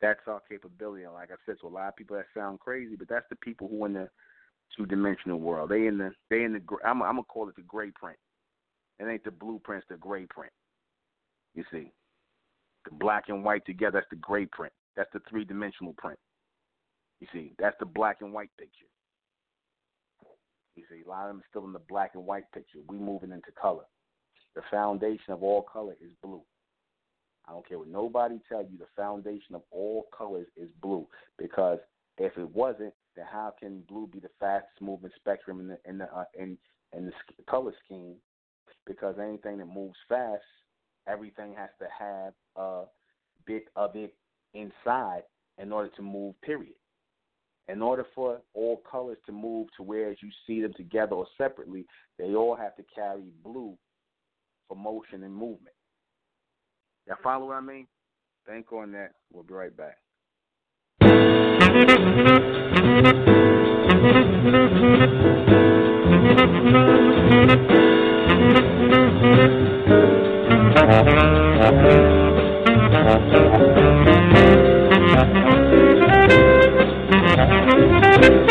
That's our capability. And like I said, so a lot of people that sound crazy, but that's the people who in the two dimensional world. They in the they in the I'm I'm gonna call it the gray print. It ain't the blueprints, the gray print. You see, the black and white together. That's the gray print. That's the three dimensional print. You see, that's the black and white picture. You see, a lot of them still in the black and white picture. We moving into color. The foundation of all color is blue. I don't care what nobody tell you. The foundation of all colors is blue because if it wasn't, then how can blue be the fastest moving spectrum in the in the uh, in in the color scheme? Because anything that moves fast, everything has to have a bit of it inside in order to move. Period. In order for all colors to move to where you see them together or separately, they all have to carry blue for motion and movement. Y'all follow what I mean? Think on that. We'll be right back. Thank you.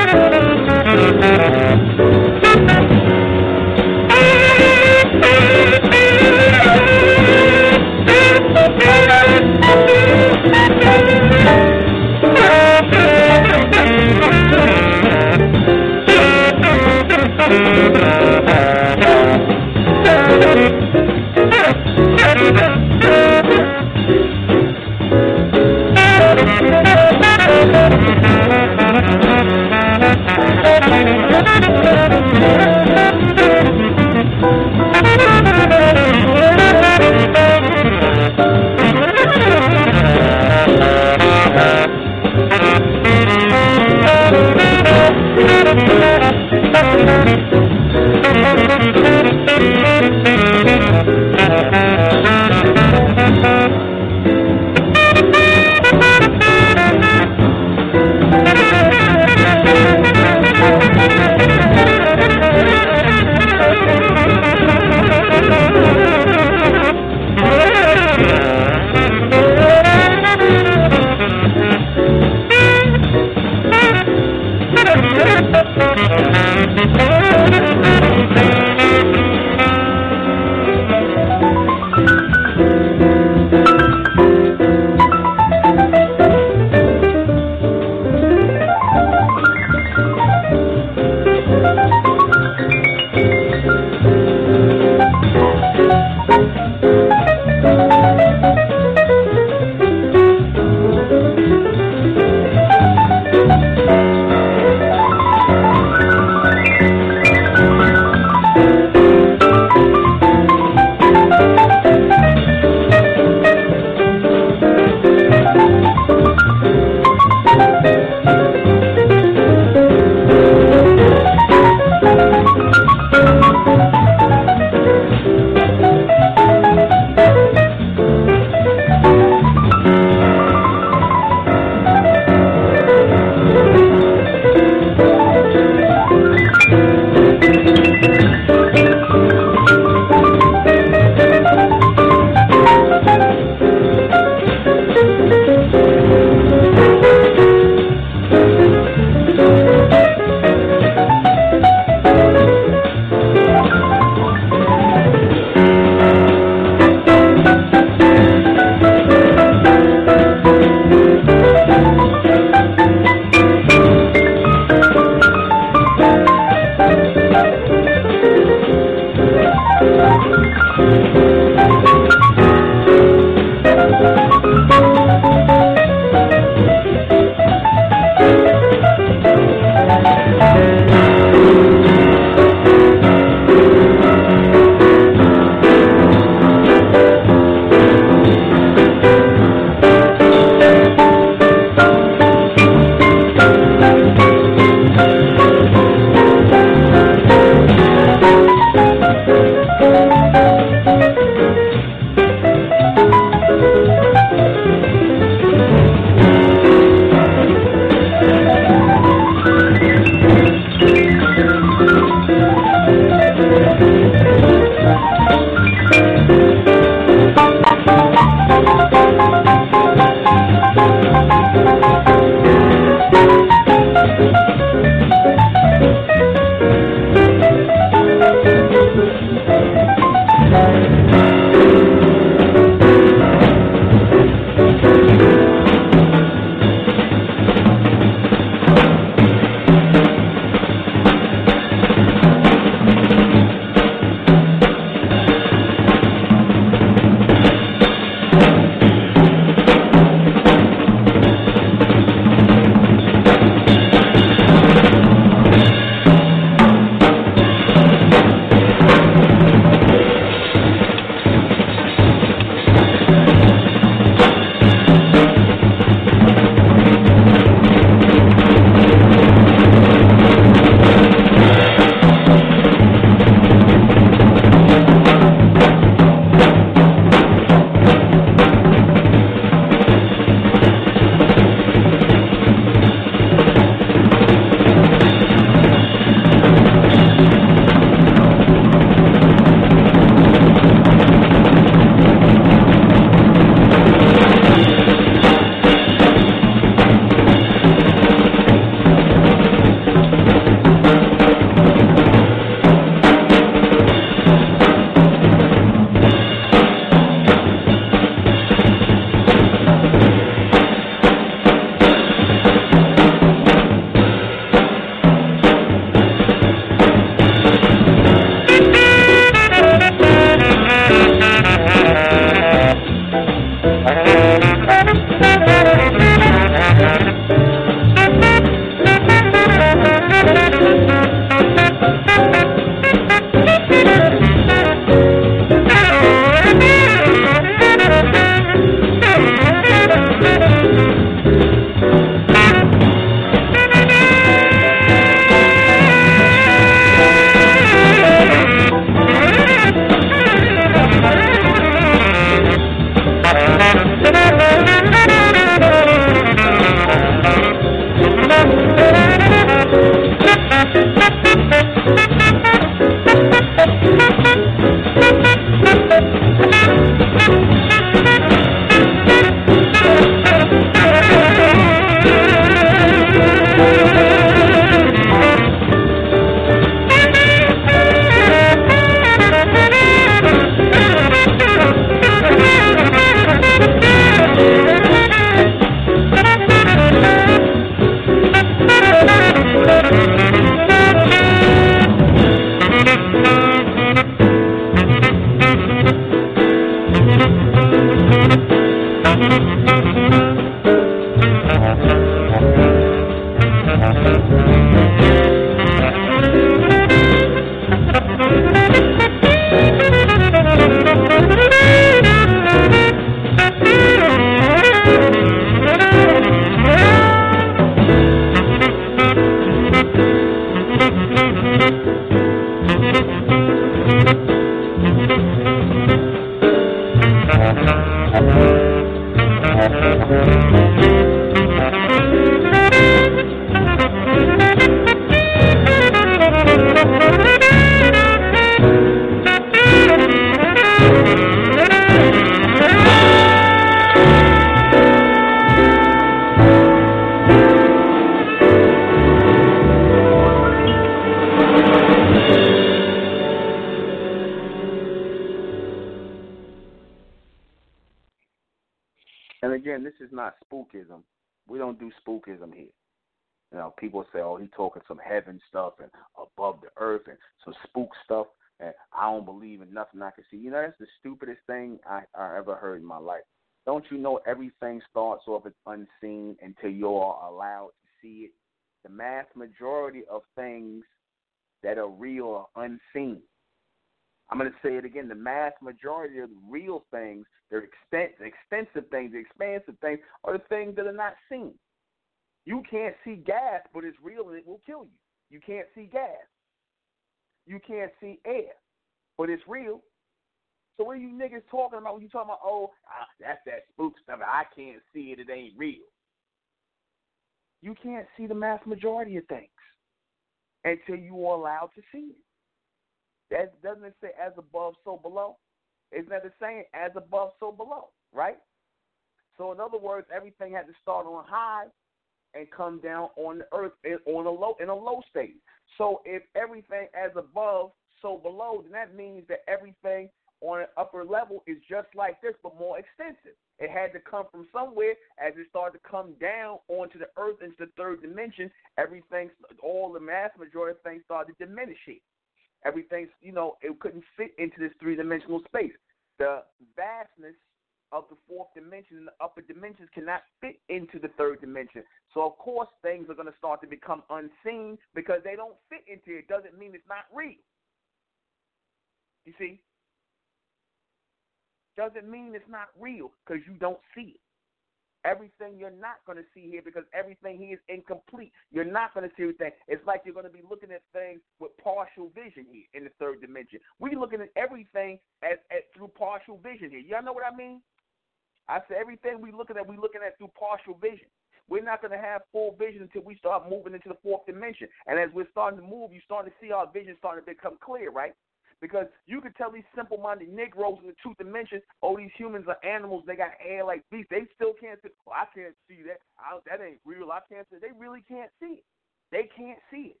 Moving into the fourth dimension. And as we're starting to move, you're starting to see our vision starting to become clear, right? Because you could tell these simple minded Negroes in the two dimensions, oh, these humans are animals, they got hair like beasts. They still can't see, well, I can't see that. I, that ain't real. I can't see They really can't see it. They can't see it.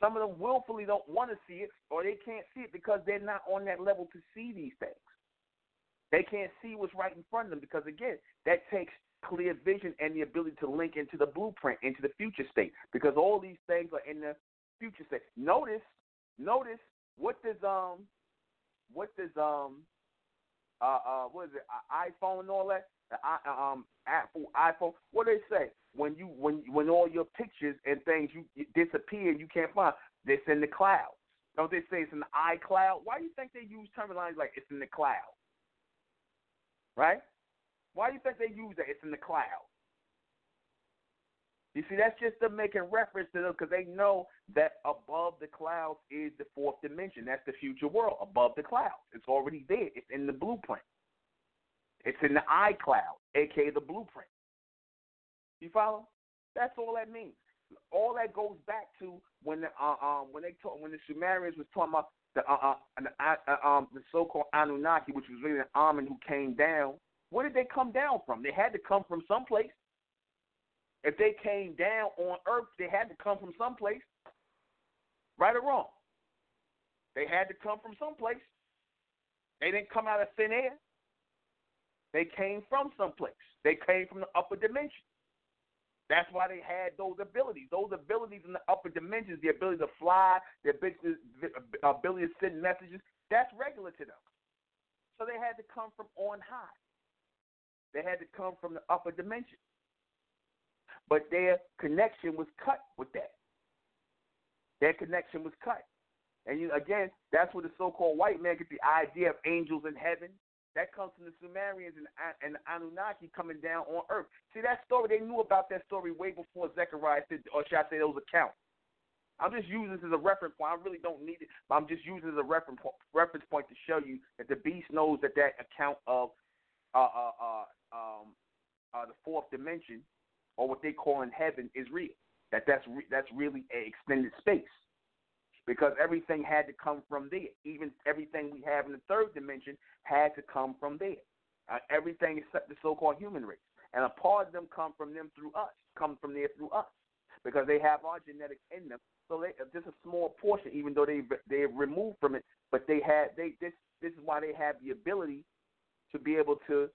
Some of them willfully don't want to see it, or they can't see it because they're not on that level to see these things. They can't see what's right in front of them because, again, that takes clear vision and the ability to link into the blueprint, into the future state, because all these things are in the future state. Notice, notice what does um what does um uh uh what is it iPhone and all that? Uh, um Apple iPhone. What do they say? When you when when all your pictures and things you, you disappear and you can't find this in the cloud don't they say it's in the iCloud? Why do you think they use terminology like it's in the cloud? Right why do you think they use that it's in the cloud you see, that's just them making reference to them because they know that above the clouds is the fourth dimension. That's the future world, above the clouds. It's already there. It's in the blueprint. It's in the iCloud, aka the blueprint. You follow? That's all that means. All that goes back to when the uh, um when they talk when the Sumerians was talking about the uh, uh, the, uh, um the so-called Anunnaki, which was really an Amen who came down. Where did they come down from? They had to come from someplace. If they came down on Earth, they had to come from someplace. Right or wrong? They had to come from someplace. They didn't come out of thin air. They came from someplace. They came from the upper dimension. That's why they had those abilities. Those abilities in the upper dimensions, the ability to fly, the ability to send messages, that's regular to them. So they had to come from on high. They had to come from the upper dimension. But their connection was cut with that. Their connection was cut. And you, again, that's where the so-called white man gets the idea of angels in heaven. That comes from the Sumerians and, and the Anunnaki coming down on Earth. See that story? They knew about that story way before Zechariah said, or should I say, those accounts. I'm just using this as a reference point. I really don't need it, but I'm just using it as a reference point to show you that the beast knows that that account of uh, uh, uh, um, uh, the fourth dimension, or what they call in heaven, is real. That that's re- that's really an extended space because everything had to come from there. Even everything we have in the third dimension had to come from there. Uh, everything except the so-called human race, and a part of them come from them through us, come from there through us, because they have our genetics in them. So they uh, just a small portion, even though they they removed from it, but they had they this this is why they have the ability to be able to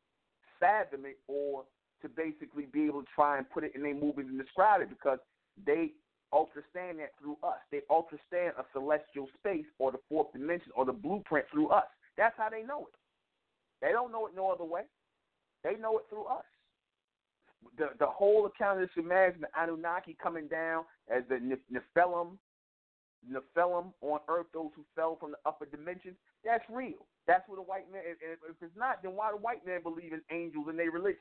fathom it or to basically be able to try and put it in their movies and describe it because they understand that through us. They understand a celestial space or the fourth dimension or the blueprint through us. That's how they know it. They don't know it no other way. They know it through us. The the whole account of the Sumerians and the Anunnaki coming down as the Nephilim, Nephilim on earth, those who fell from the upper dimensions, that's real. That's what the white man. If, if it's not, then why the white man believe in angels in their religion?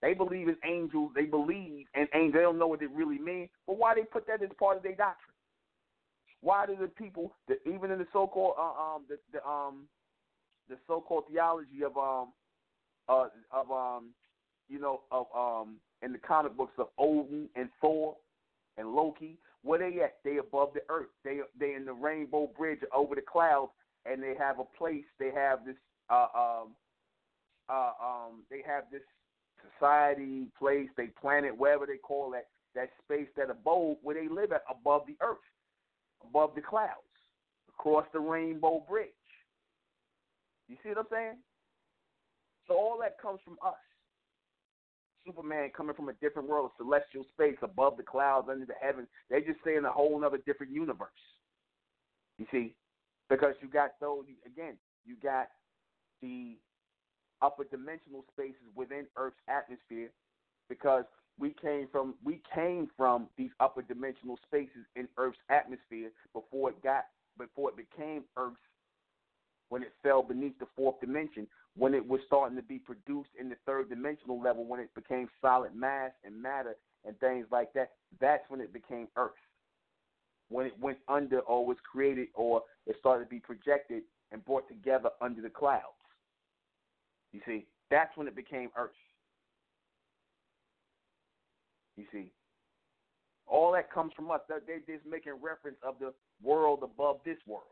They believe in angels. They believe in angels. They don't know what it really means. But why they put that as part of their doctrine? Why do the people, even in the so-called uh, um the, the um the so-called theology of um uh of um you know of um in the comic books of Odin and Thor and Loki, where they at? They above the earth. They they in the rainbow bridge over the clouds, and they have a place. They have this uh um uh um they have this society, place, they planet, wherever they call that, that space, that abode where they live at above the earth, above the clouds, across the rainbow bridge. You see what I'm saying? So all that comes from us. Superman coming from a different world, celestial space, above the clouds, under the heavens. They just say in a whole other different universe. You see? Because you got those again, you got the upper dimensional spaces within Earth's atmosphere because we came from we came from these upper dimensional spaces in Earth's atmosphere before it got before it became Earth's when it fell beneath the fourth dimension, when it was starting to be produced in the third dimensional level, when it became solid mass and matter and things like that, that's when it became Earth. When it went under or was created or it started to be projected and brought together under the clouds. You see, that's when it became Earth. You see, all that comes from us. They're just making reference of the world above this world,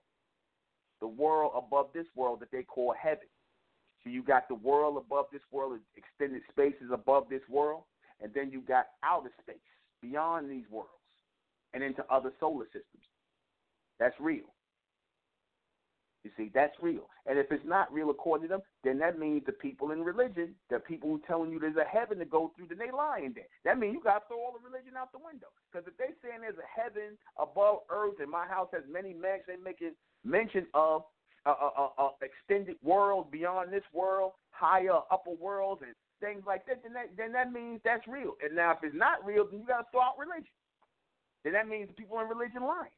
the world above this world that they call heaven. So you got the world above this world, extended spaces above this world, and then you got outer space beyond these worlds and into other solar systems. That's real. You see, that's real. And if it's not real according to them, then that means the people in religion, the people who telling you there's a heaven to go through, then they lying there. That means you got to throw all the religion out the window. Because if they saying there's a heaven above earth and my house has many mansions, they making mention of a, a, a, extended world beyond this world, higher upper worlds and things like that, then that then that means that's real. And now if it's not real, then you got to throw out religion. Then that means the people in religion lying.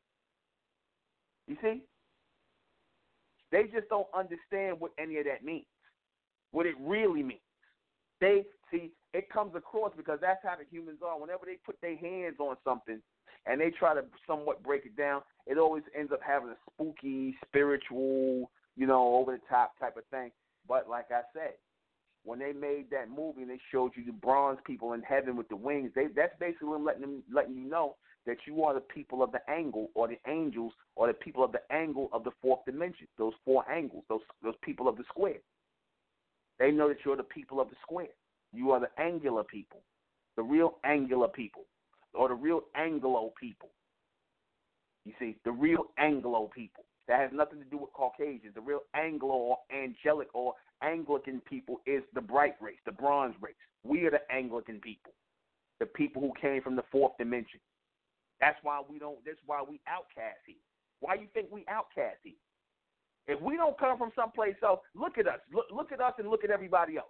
You see? They just don't understand what any of that means, what it really means. They see it comes across because that's how the humans are. Whenever they put their hands on something and they try to somewhat break it down, it always ends up having a spooky, spiritual, you know, over the top type of thing. But like I said, when they made that movie and they showed you the bronze people in heaven with the wings, they that's basically letting them letting you know that you are the people of the angle or the angels or the people of the angle of the fourth dimension, those four angles, those those people of the square. They know that you're the people of the square. You are the angular people, the real angular people, or the real Anglo people. You see, the real Anglo people. That has nothing to do with Caucasians. The real Anglo or angelic or Anglican people is the bright race, the bronze race. We are the Anglican people, the people who came from the fourth dimension. That's why we don't. That's why we outcast here. Why you think we outcast here? If we don't come from someplace else, look at us. Look, look at us and look at everybody else.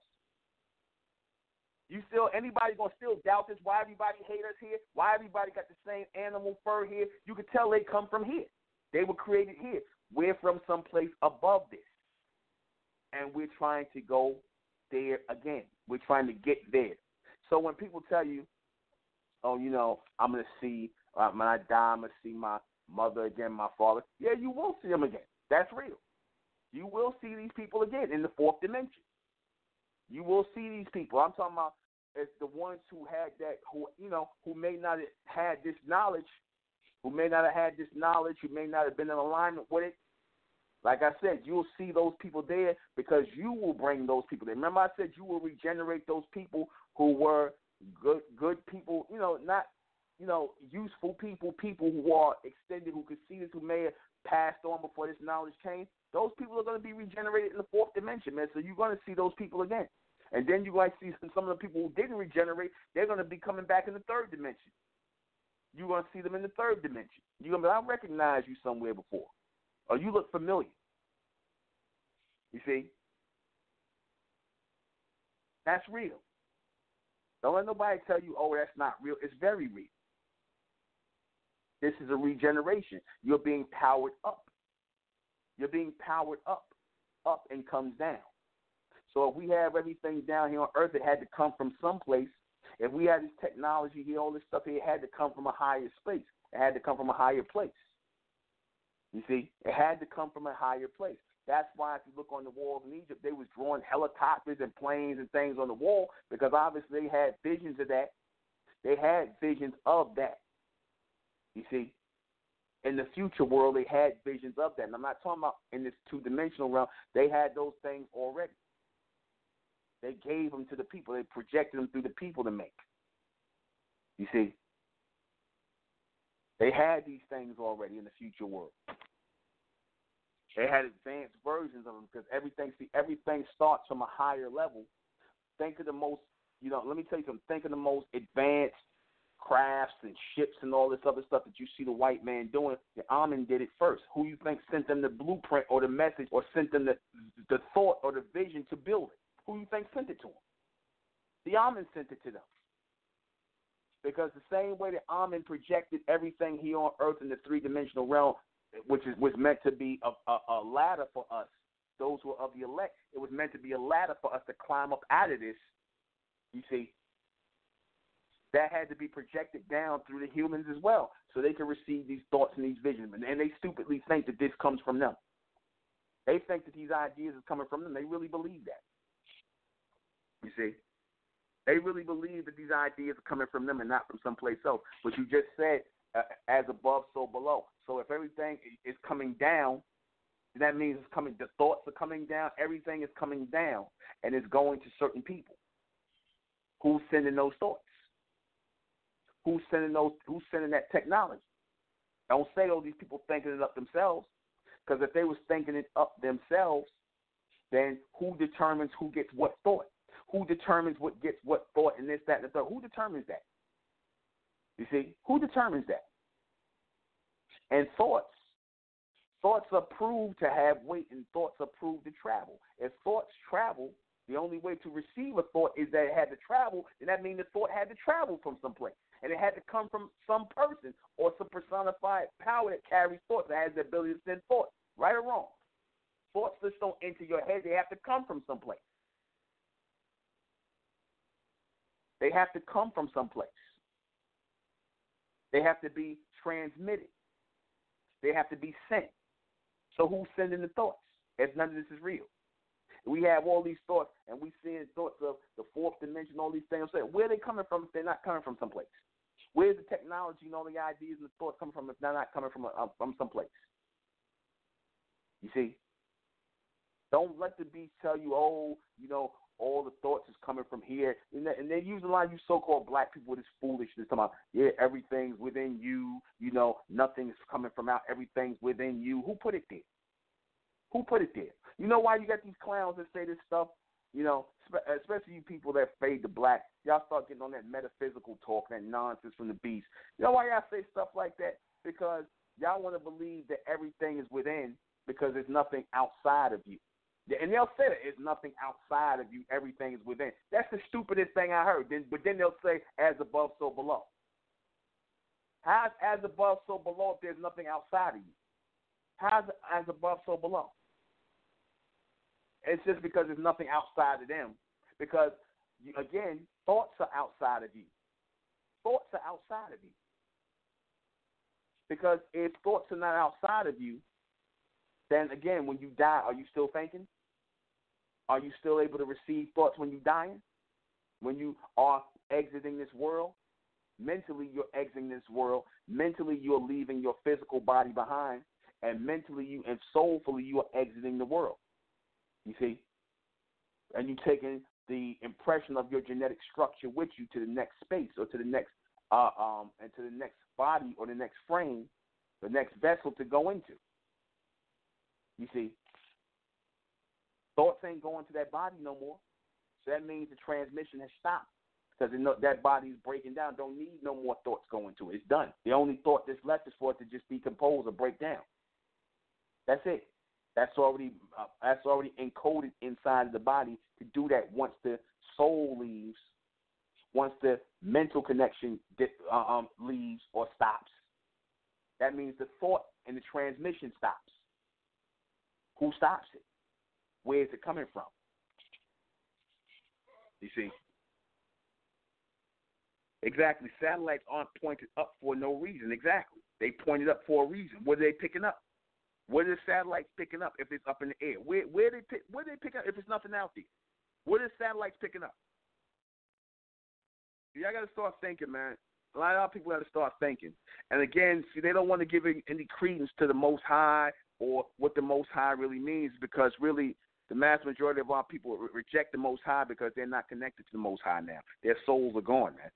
You still anybody gonna still doubt this? Why everybody hate us here? Why everybody got the same animal fur here? You can tell they come from here. They were created here. We're from someplace above this, and we're trying to go there again. We're trying to get there. So when people tell you, "Oh, you know, I'm gonna see uh, when I die, I'm gonna see my mother again, my father," yeah, you will see them again. That's real. You will see these people again in the fourth dimension. You will see these people. I'm talking about as the ones who had that, who you know, who may not have had this knowledge, who may not have had this knowledge, who may not have been in alignment with it. Like I said, you'll see those people there because you will bring those people there. Remember, I said you will regenerate those people who were good, good people. You know, not you know useful people, people who are extended, who could see this, who may have passed on before this knowledge came. Those people are going to be regenerated in the fourth dimension, man. So you're going to see those people again. And then you might see some of the people who didn't regenerate, they're going to be coming back in the third dimension. You're going to see them in the third dimension. You're going to be, I recognize you somewhere before. Or you look familiar. You see? That's real. Don't let nobody tell you, oh, that's not real. It's very real. This is a regeneration. You're being powered up. You're being powered up, up and comes down. So if we have everything down here on earth, it had to come from someplace. If we had this technology here, all this stuff here, it had to come from a higher space. It had to come from a higher place. You see, it had to come from a higher place. That's why if you look on the walls in Egypt, they was drawing helicopters and planes and things on the wall because obviously they had visions of that. They had visions of that. You see, in the future world, they had visions of that. And I'm not talking about in this two dimensional realm. They had those things already. They gave them to the people. They projected them through the people to make. You see, they had these things already in the future world. They had advanced versions of them because everything, see, everything starts from a higher level. Think of the most, you know, let me tell you something. Think of the most advanced crafts and ships and all this other stuff that you see the white man doing. The Amen did it first. Who you think sent them the blueprint or the message or sent them the the thought or the vision to build it? Who you think sent it to them? The Amen sent it to them. Because the same way that Amen projected everything here on earth in the three dimensional realm, which is was meant to be a, a, a ladder for us, those who are of the elect, it was meant to be a ladder for us to climb up out of this. You see, that had to be projected down through the humans as well, so they can receive these thoughts and these visions. And they stupidly think that this comes from them. They think that these ideas are coming from them. They really believe that. You see, they really believe that these ideas are coming from them and not from someplace else. But you just said, uh, as above, so below. So if everything is coming down, that means it's coming. The thoughts are coming down. Everything is coming down, and it's going to certain people. Who's sending those thoughts? Who's sending those? Who's sending that technology? Don't say, "Oh, these people thinking it up themselves," because if they was thinking it up themselves, then who determines who gets what thought? Who determines what gets what thought and this, that, and the third? Who determines that? You see, who determines that? And thoughts, thoughts are proved to have weight, and thoughts are proved to travel. If thoughts travel, the only way to receive a thought is that it had to travel, and that means the thought had to travel from someplace. And it had to come from some person or some personified power that carries thoughts, that has the ability to send thoughts, right or wrong. Thoughts just don't enter your head, they have to come from someplace. They have to come from someplace. They have to be transmitted. They have to be sent. So who's sending the thoughts? If none of this is real. We have all these thoughts, and we seeing thoughts of the fourth dimension, all these things. Where are they coming from if they're not coming from someplace? Where's the technology and all the ideas and the thoughts coming from if they're not coming from a, from someplace? You see? Don't let the beast tell you, oh, you know, all the thoughts is coming from here. And, they, and they use a lot of you so-called black people with this foolishness. Talking about, yeah, everything's within you. You know, nothing's coming from out. Everything's within you. Who put it there? Who put it there? You know why you got these clowns that say this stuff? You know, especially you people that fade to black. Y'all start getting on that metaphysical talk, that nonsense from the beast. You know why y'all say stuff like that? Because y'all want to believe that everything is within because there's nothing outside of you. And they'll say that it's nothing outside of you, everything is within. That's the stupidest thing I heard. Then, but then they'll say, as above, so below. How's as above, so below if there's nothing outside of you? How's as above, so below? It's just because there's nothing outside of them. Because, again, thoughts are outside of you. Thoughts are outside of you. Because if thoughts are not outside of you, then again, when you die, are you still thinking? Are you still able to receive thoughts when you're dying? When you are exiting this world? Mentally, you're exiting this world. Mentally, you're leaving your physical body behind. And mentally, you and soulfully, you are exiting the world. You see? And you're taking the impression of your genetic structure with you to the next space or to the next uh, um, and to the next body or the next frame, the next vessel to go into. You see, thoughts ain't going to that body no more. So that means the transmission has stopped because that body is breaking down. Don't need no more thoughts going to it. It's done. The only thought that's left is for it to just decompose or break down. That's it. That's already uh, that's already encoded inside of the body to do that once the soul leaves, once the mental connection uh, um, leaves or stops. That means the thought and the transmission stops. Who stops it? Where is it coming from? You see? Exactly. Satellites aren't pointed up for no reason. Exactly. They pointed up for a reason. What are they picking up? What are the satellites picking up if it's up in the air? Where where they pick where they pick up if it's nothing out there? What are the satellites picking up? Y'all got to start thinking, man. A lot of people got to start thinking. And again, see, they don't want to give any credence to the Most High or what the Most High really means because really the mass majority of our people reject the Most High because they're not connected to the Most High now. Their souls are gone, man.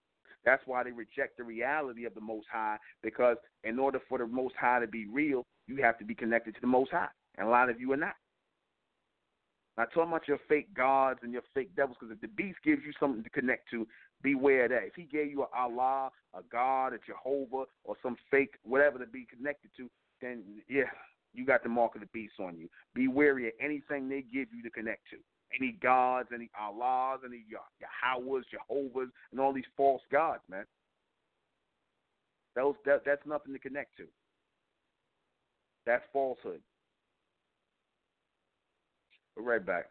That's why they reject the reality of the Most High because in order for the Most High to be real, you have to be connected to the Most High, and a lot of you are not. Not talking about your fake gods and your fake devils, because if the beast gives you something to connect to, beware that. If he gave you a Allah, a God, a Jehovah, or some fake whatever to be connected to, then yeah, you got the mark of the beast on you. Be wary of anything they give you to connect to. Any gods, any Allahs, any Yahwehs, Jehovahs, and all these false gods, man. Those that, that's nothing to connect to. That's falsehood. We're right back.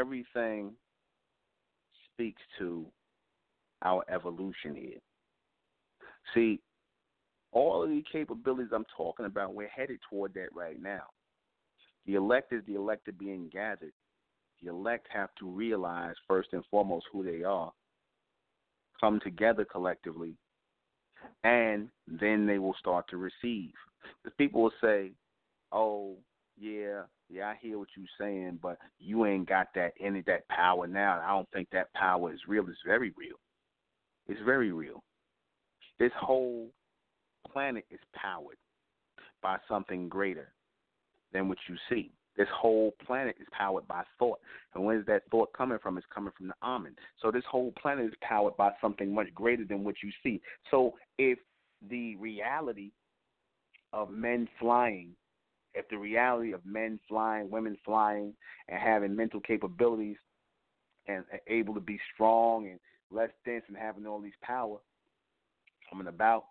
Everything speaks to our evolution here. See, all of the capabilities I'm talking about, we're headed toward that right now. The elect is the elected being gathered. The elect have to realize first and foremost who they are, come together collectively, and then they will start to receive. Because people will say, "Oh, yeah, yeah, I hear what you're saying, but you ain't got that any that power now. I don't think that power is real. It's very real. It's very real. This whole planet is powered by something greater than what you see. This whole planet is powered by thought. And where is that thought coming from? It's coming from the Amen. So this whole planet is powered by something much greater than what you see. So if the reality of men flying, if the reality of men flying, women flying, and having mental capabilities and able to be strong and less dense and having all these power coming about,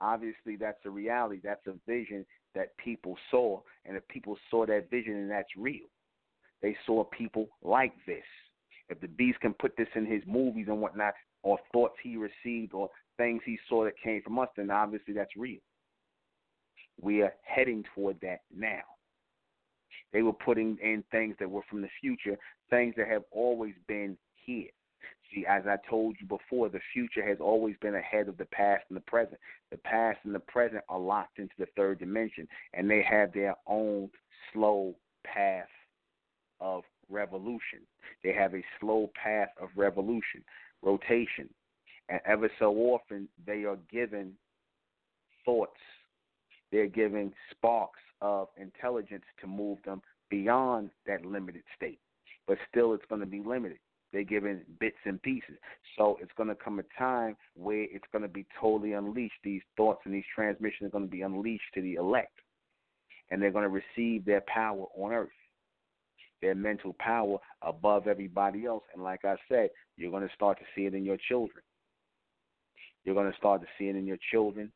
obviously that's a reality. That's a vision that people saw. And if people saw that vision and that's real, they saw people like this. If the beast can put this in his movies and whatnot, or thoughts he received, or things he saw that came from us, then obviously that's real. We are heading toward that now. They were putting in things that were from the future, things that have always been here. See, as I told you before, the future has always been ahead of the past and the present. The past and the present are locked into the third dimension, and they have their own slow path of revolution. They have a slow path of revolution, rotation. And ever so often, they are given thoughts, they're giving sparks of intelligence to move them beyond that limited state. But still, it's going to be limited. They're giving bits and pieces. So it's going to come a time where it's going to be totally unleashed. These thoughts and these transmissions are going to be unleashed to the elect. And they're going to receive their power on earth, their mental power above everybody else. And like I said, you're going to start to see it in your children. You're going to start to see it in your children.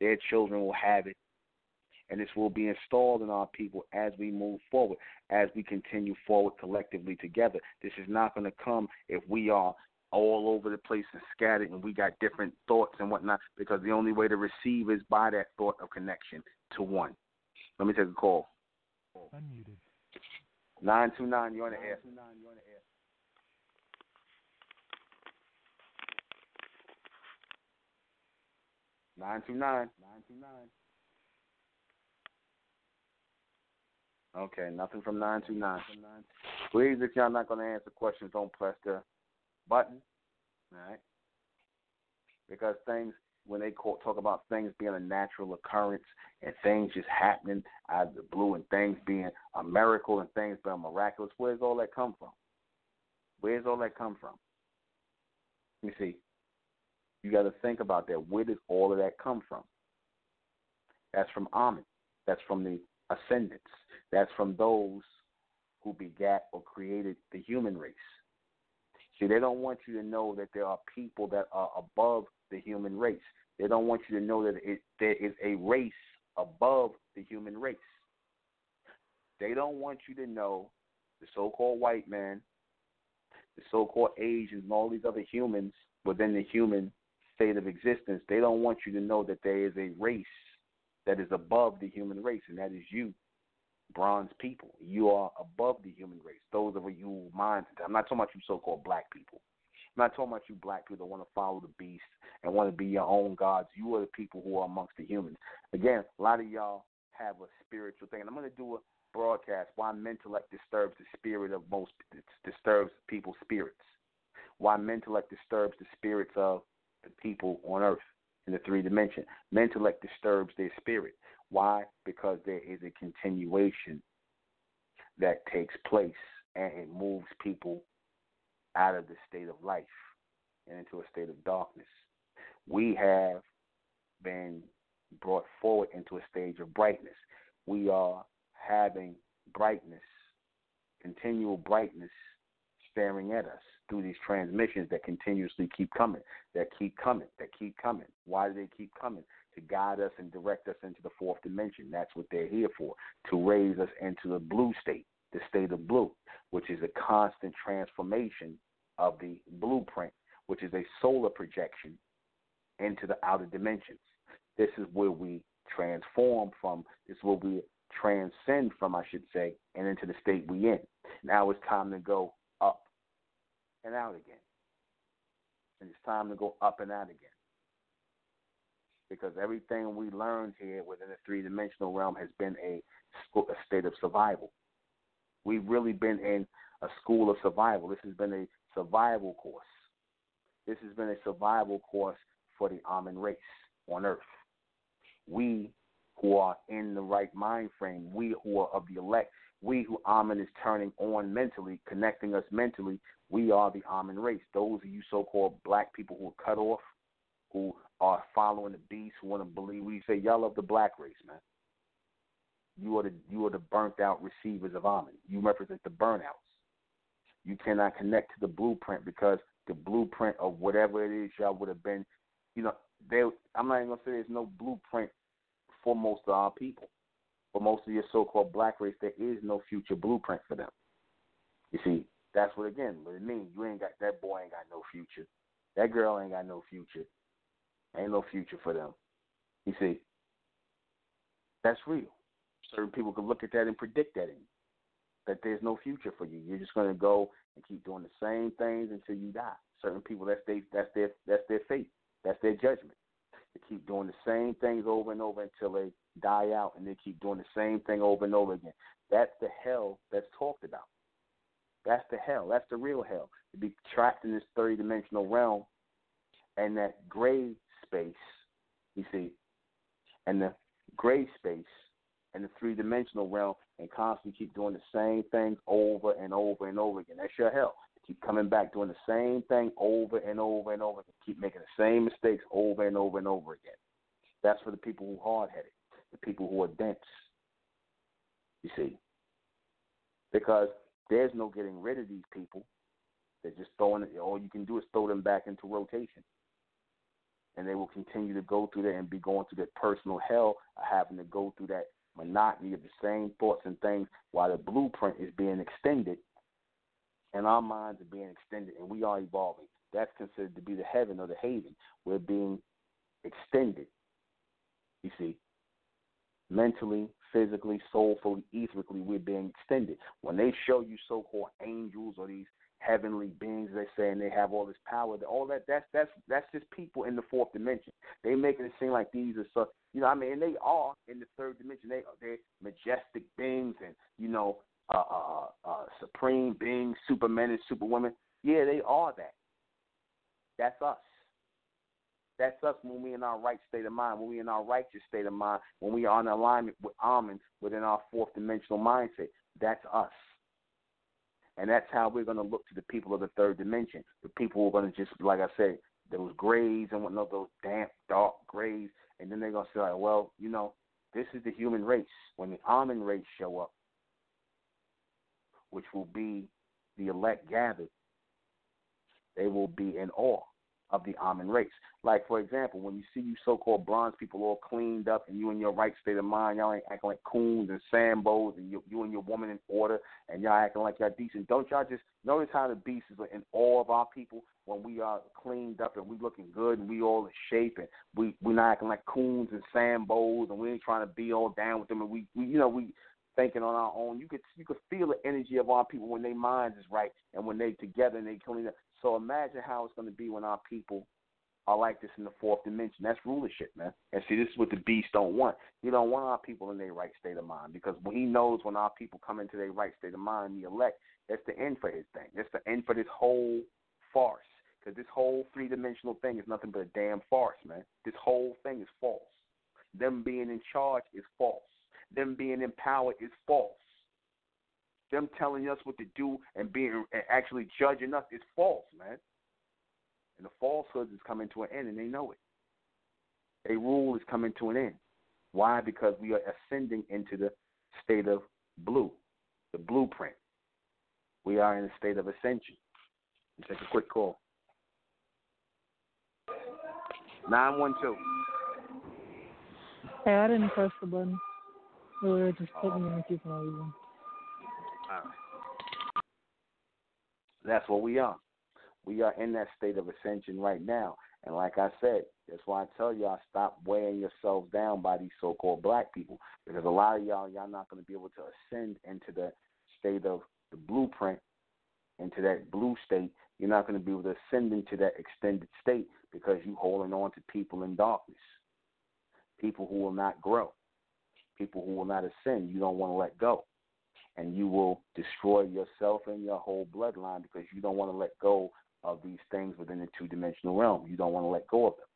Their children will have it and this will be installed in our people as we move forward, as we continue forward collectively together. This is not going to come if we are all over the place and scattered and we got different thoughts and whatnot, because the only way to receive is by that thought of connection to one. Let me take a call. Unmuted. 929, you're on the air. Nine two nine. Nine two nine. Okay, nothing from 929. Please, if y'all not going to answer questions, don't press the button. All right? Because things, when they talk about things being a natural occurrence and things just happening out of the blue and things being a miracle and things being miraculous, where's all that come from? Where's all that come from? Let me see. You got to think about that. Where does all of that come from? That's from Amen. That's from the ascendants. That's from those who begat or created the human race. See, they don't want you to know that there are people that are above the human race. They don't want you to know that it, there is a race above the human race. They don't want you to know the so called white man, the so called Asians, and all these other humans within the human state of existence. They don't want you to know that there is a race that is above the human race, and that is you bronze people. You are above the human race. Those of you minds. I'm not talking about you so-called black people. I'm not talking about you black people that want to follow the beast and want to be your own gods. You are the people who are amongst the humans. Again, a lot of y'all have a spiritual thing, and I'm going to do a broadcast why mentellect disturbs the spirit of most disturbs people's spirits. Why mentellect disturbs the spirits of the people on earth in the three dimension. Mentellect disturbs their spirit. Why? Because there is a continuation that takes place and it moves people out of the state of life and into a state of darkness. We have been brought forward into a stage of brightness. We are having brightness, continual brightness staring at us through these transmissions that continuously keep coming, that keep coming, that keep coming. Why do they keep coming? to guide us and direct us into the fourth dimension. That's what they're here for, to raise us into the blue state, the state of blue, which is a constant transformation of the blueprint, which is a solar projection into the outer dimensions. This is where we transform from, this is where we transcend from, I should say, and into the state we in. Now it's time to go and out again. And it's time to go up and out again because everything we learned here within the three dimensional realm has been a, a state of survival. We've really been in a school of survival. This has been a survival course. This has been a survival course for the Amen race on Earth. We who are in the right mind frame, we who are of the elect, we who Amen is turning on mentally, connecting us mentally, we are the Amen race. Those of you so called black people who are cut off, who are following the beast, who want to believe. We say y'all love the black race, man. You are the you are the burnt out receivers of Amen. You represent the burnouts. You cannot connect to the blueprint because the blueprint of whatever it is y'all would have been, you know, there. I'm not even gonna say there's no blueprint for most of our people. For most of your so-called black race, there is no future blueprint for them. You see, that's what again what it means. You ain't got that boy ain't got no future. That girl ain't got no future. Ain't no future for them. You see, that's real. Certain people can look at that and predict that in you, that there's no future for you. You're just going to go and keep doing the same things until you die. Certain people, that's their that's their that's their fate. That's their judgment. They keep doing the same things over and over until they die out, and they keep doing the same thing over and over again. That's the hell that's talked about. That's the hell. That's the real hell. To be trapped in this third dimensional realm and that gray space, you see, and the gray space and the three dimensional realm and constantly keep doing the same things over and over and over again. That's your hell. Keep coming back doing the same thing over and over and over again. Keep making the same mistakes over and over and over again. That's for the people who are hard headed, the people who are dense. You see. Because there's no getting rid of these people. They're just throwing it all you can do is throw them back into rotation and they will continue to go through that and be going through that personal hell of having to go through that monotony of the same thoughts and things while the blueprint is being extended and our minds are being extended and we are evolving. That's considered to be the heaven or the haven. We're being extended. You see, mentally, physically, soulfully, etherically, we're being extended. When they show you so called angels or these heavenly beings they say and they have all this power all that that's that's that's just people in the fourth dimension they making it seem like these are so you know i mean and they are in the third dimension they are they're majestic beings and you know uh uh uh supreme beings supermen and superwomen yeah they are that that's us that's us when we're in our right state of mind, when we are in our righteous state of mind, when we are in alignment with Amen within our fourth dimensional mindset. That's us. And that's how we're going to look to the people of the third dimension. The people who are going to just, like I said, those grays and whatnot, those damp, dark grays. And then they're going to say, like, well, you know, this is the human race. When the Amen race show up, which will be the elect gathered, they will be in awe of the Amen race. Like, for example, when you see you so called bronze people all cleaned up and you in your right state of mind, y'all ain't acting like coons and sambos and you, you and your woman in order and y'all acting like y'all decent. Don't y'all just notice how the beast is in awe of our people when we are cleaned up and we looking good and we all in shape and we we not acting like coons and sambos and we ain't trying to be all down with them and we, we you know we thinking on our own. You could you could feel the energy of our people when their minds is right and when they together and they clean up. So imagine how it's going to be when our people are like this in the fourth dimension. That's rulership, man. And see, this is what the beast don't want. He don't want our people in their right state of mind because when he knows when our people come into their right state of mind, the elect, that's the end for his thing. That's the end for this whole farce. Because this whole three dimensional thing is nothing but a damn farce, man. This whole thing is false. Them being in charge is false. Them being empowered is false. Them telling us what to do and being and actually judging us is false, man. And the falsehood is coming to an end, and they know it. A rule is coming to an end. Why? Because we are ascending into the state of blue, the blueprint. We are in a state of ascension. Let's take a quick call. 912. Hey, I didn't press the button. Just putting me in the for no reason. That's what we are. We are in that state of ascension right now. And like I said, that's why I tell y'all stop weighing yourselves down by these so called black people. Because a lot of y'all y'all not gonna be able to ascend into the state of the blueprint, into that blue state. You're not gonna be able to ascend into that extended state because you're holding on to people in darkness. People who will not grow. People who will not ascend. You don't want to let go and you will destroy yourself and your whole bloodline because you don't want to let go of these things within the two dimensional realm. You don't want to let go of them.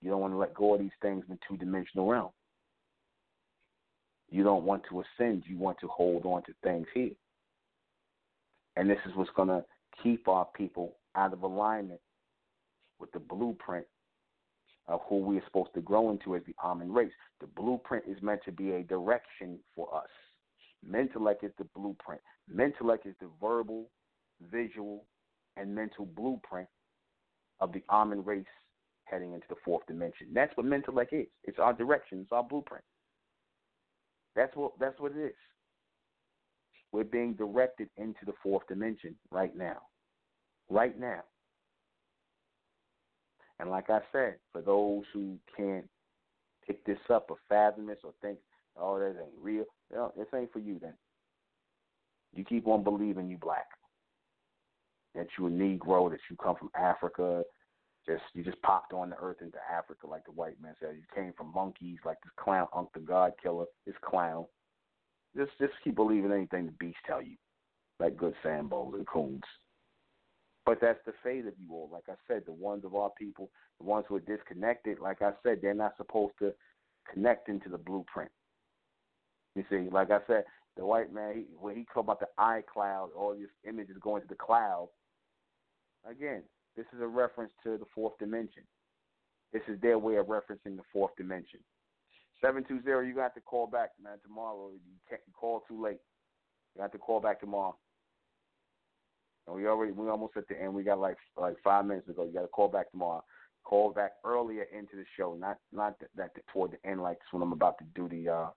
You don't want to let go of these things in the two dimensional realm. You don't want to ascend. You want to hold on to things here. And this is what's going to keep our people out of alignment with the blueprint who we are supposed to grow into as the Amen race. The blueprint is meant to be a direction for us. Mentellect is the blueprint. Mentellect is the verbal, visual, and mental blueprint of the Amen race heading into the fourth dimension. That's what Mentellect is. It's our direction. It's our blueprint. That's what that's what it is. We're being directed into the fourth dimension right now. Right now. And like I said, for those who can't pick this up or fathom this or think, oh, that ain't real, well, this ain't for you then. You keep on believing you black. That you a Negro, that you come from Africa, just you just popped on the earth into Africa like the white man said. You came from monkeys like this clown Unk the God Killer, this clown. Just just keep believing anything the beasts tell you. Like good Sambos and coons. But that's the fate of you all. Like I said, the ones of our people, the ones who are disconnected, like I said, they're not supposed to connect into the blueprint. You see, like I said, the white man, he, when he talk about the iCloud, all these images going to the cloud, again, this is a reference to the fourth dimension. This is their way of referencing the fourth dimension. 720, you got to call back, man, tomorrow. You can't call too late. You got to call back tomorrow. And we already we almost at the end. We got like like five minutes to go. You got to call back tomorrow. Call back earlier into the show, not not that, that toward the end like when I'm about to do the uh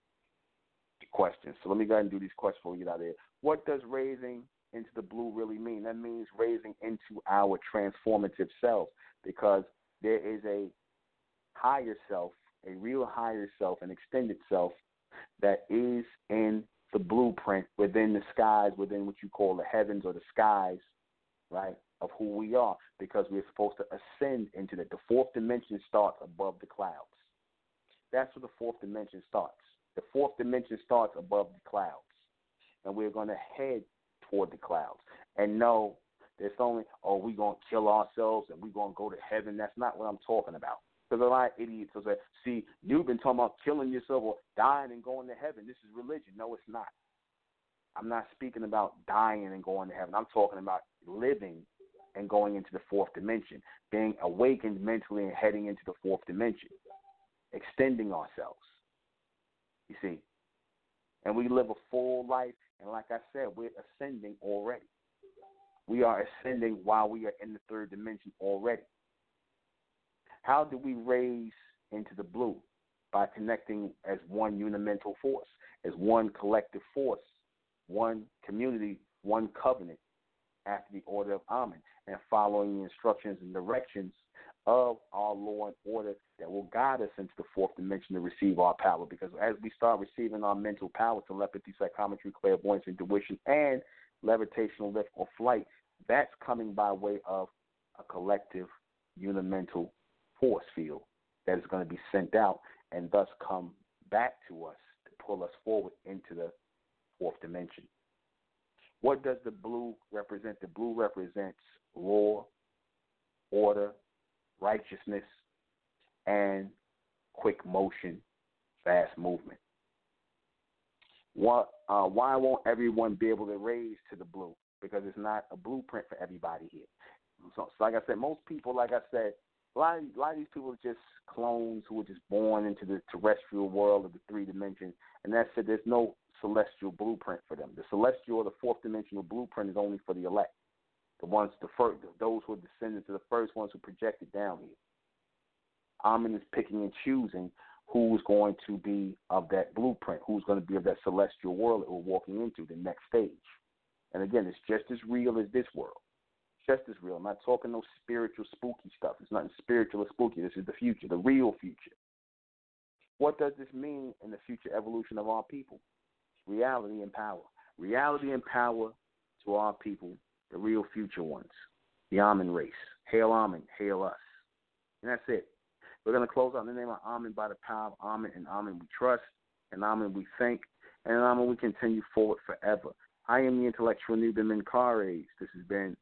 the questions. So let me go ahead and do these questions before we get out of here. What does raising into the blue really mean? That means raising into our transformative self because there is a higher self, a real higher self, an extended self that is in the blueprint within the skies, within what you call the heavens or the skies, right, of who we are, because we're supposed to ascend into that. The fourth dimension starts above the clouds. That's where the fourth dimension starts. The fourth dimension starts above the clouds. And we're going to head toward the clouds. And no, there's only, oh, we're going to kill ourselves and we're going to go to heaven. That's not what I'm talking about. Because a lot of idiots will say, see, you've been talking about killing yourself or dying and going to heaven. This is religion. No, it's not. I'm not speaking about dying and going to heaven. I'm talking about living and going into the fourth dimension, being awakened mentally and heading into the fourth dimension, extending ourselves. You see? And we live a full life. And like I said, we're ascending already. We are ascending while we are in the third dimension already. How do we raise into the blue? By connecting as one unimental force, as one collective force, one community, one covenant after the order of Amen, and following the instructions and directions of our law and order that will guide us into the fourth dimension to receive our power. Because as we start receiving our mental power, telepathy, psychometry, clairvoyance, intuition, and levitational lift or flight, that's coming by way of a collective unimental force field that is going to be sent out and thus come back to us to pull us forward into the fourth dimension. What does the blue represent? The blue represents law, order, righteousness, and quick motion, fast movement. What, uh, why won't everyone be able to raise to the blue? Because it's not a blueprint for everybody here. So, so like I said, most people, like I said, a lot, of, a lot of these people are just clones who were just born into the terrestrial world of the three dimensions, and that's it. There's no celestial blueprint for them. The celestial or the fourth dimensional blueprint is only for the elect, the ones, the first, those who are descendants of the first ones who projected down here. Amen is picking and choosing who's going to be of that blueprint, who's going to be of that celestial world that we're walking into, the next stage. And again, it's just as real as this world. Just as real. I'm not talking no spiritual, spooky stuff. It's nothing spiritual or spooky. This is the future, the real future. What does this mean in the future evolution of our people? Reality and power. Reality and power to our people, the real future ones, the Amen race. Hail Amen, hail us. And that's it. We're going to close out in the name of Amen by the power of Amen, and Amen we trust, and Amen we think, and Amen we continue forward forever. I am the intellectual Nuben Menkarayzz. This has been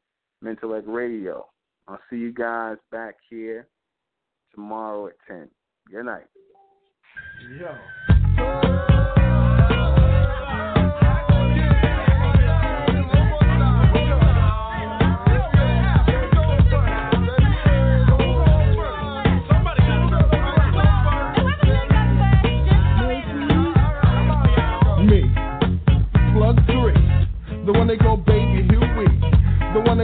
Mentellect Radio. I'll see you guys back here tomorrow at 10. Good night. Yo.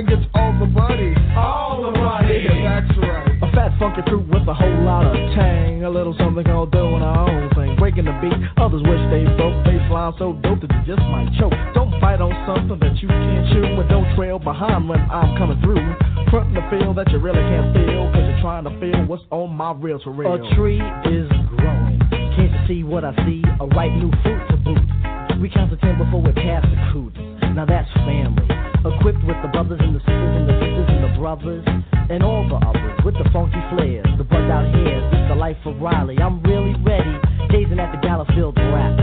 That gets all the money, all the money. Yeah, that's right. A fat funky crew with a whole lot of tang. A little something called doing our own thing. Breaking the beat, others wish they broke. Baseline so dope that you just might choke. Don't fight on something that you can't chew. And don't trail behind when I'm coming through. Frontin' the feel that you really can't feel. Cause you're trying to feel what's on my real to real. A tree is growing. Can't you see what I see? A ripe new fruit to boot. We count to ten before we pass the coots. Now that's family. Equipped with the brothers and the sisters and the sisters and the brothers and all the others with the funky flares, the bugged out hairs. It's the life of Riley. I'm really ready, gazing at the Gallowfield rap.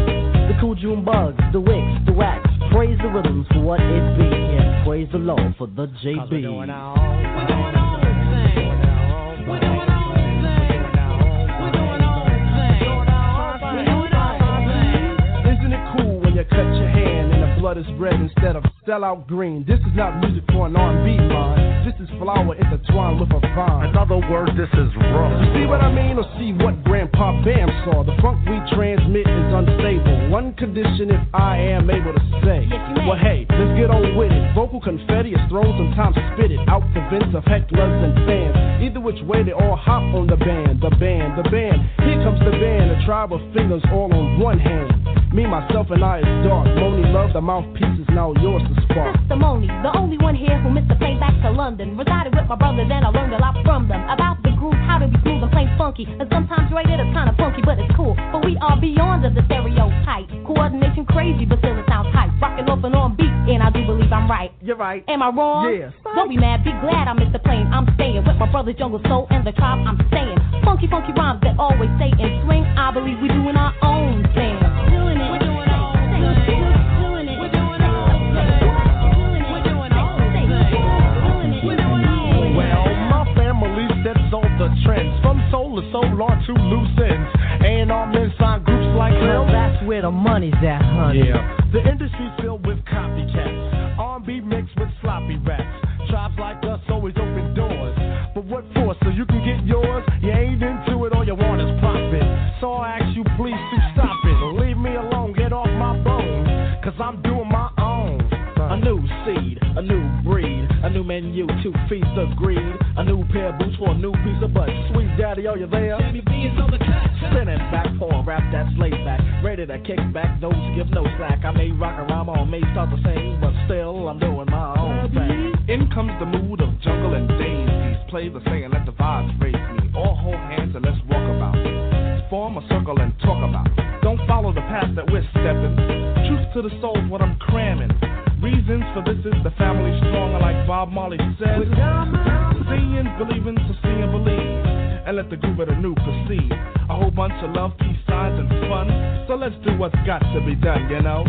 The cool June bugs, the wicks, the wax. Praise the rhythms for what it be, and praise the Lord for the JB. Isn't it cool when you cut your hand and the blood is red instead of sellout green? This is not music for an R&B line. This is flower intertwined with a vine. In other words, this is rough. You see what I mean, or see what Grandpa Bam saw? The funk we transmit is unstable. One condition if I am able to say. Well, hey, let's get on with it. Vocal confetti is thrown, sometimes spit it out the vents of hecklers and fans. Either which way, they all hop on the band, the band, the band. Here comes the band, a tribe of fingers all on one hand. Me, myself, and I is dark. Monie Love, the mouthpiece is now yours to spark. testimony. The only one here who missed the plane back to London. Resided with my brothers and I learned a lot from them. About the groove, how to be smooth and plain funky. And sometimes rated it's kinda funky, but it's cool. But we are beyond the stereotype. Coordination crazy, but still it sounds hype. Rocking off and on beat, and I do believe I'm right. You're right. Am I wrong? Yes. Don't be mad, be glad I missed the plane. I'm staying with my brothers Jungle Soul and the tribe I'm staying. Funky, funky rhymes that always stay in swing. I believe we're doing our own thing. Doing it. We're doing our own thing. Trends from soul to soul on to loose ends. And our men sign groups like Well, them. that's where the money's at, honey. Yeah, the industry's filled with copycats. R&B mixed with sloppy raps. Tribes like us always open doors. But what for? So you can get yours? You ain't into it, all you want is profit. So I ask you please to stop it. Leave me alone, get off my bone. Cause I'm doing my own. A new seed, a new breed, a new menu to feast the greed. A new pair of boots for a new piece of butt. Sweet daddy, are you there? Spinning back for a rap that's laid back. Ready to kick back, those give no slack. I may rock around, I may start to sing, but still I'm doing my own thing. In comes the mood of jungle and daisies. Play the saying, let the vibes raise me. All hold hands and let's walk about. Form a circle and talk about. Don't follow the path that we're stepping. Truth to the soul's what I'm cramming. Reasons for this is the family stronger, like Bob Marley says. Believing, to see and believe. And let the groove of the new proceed. A whole bunch of love, peace signs, and fun. So let's do what's got to be done, you know?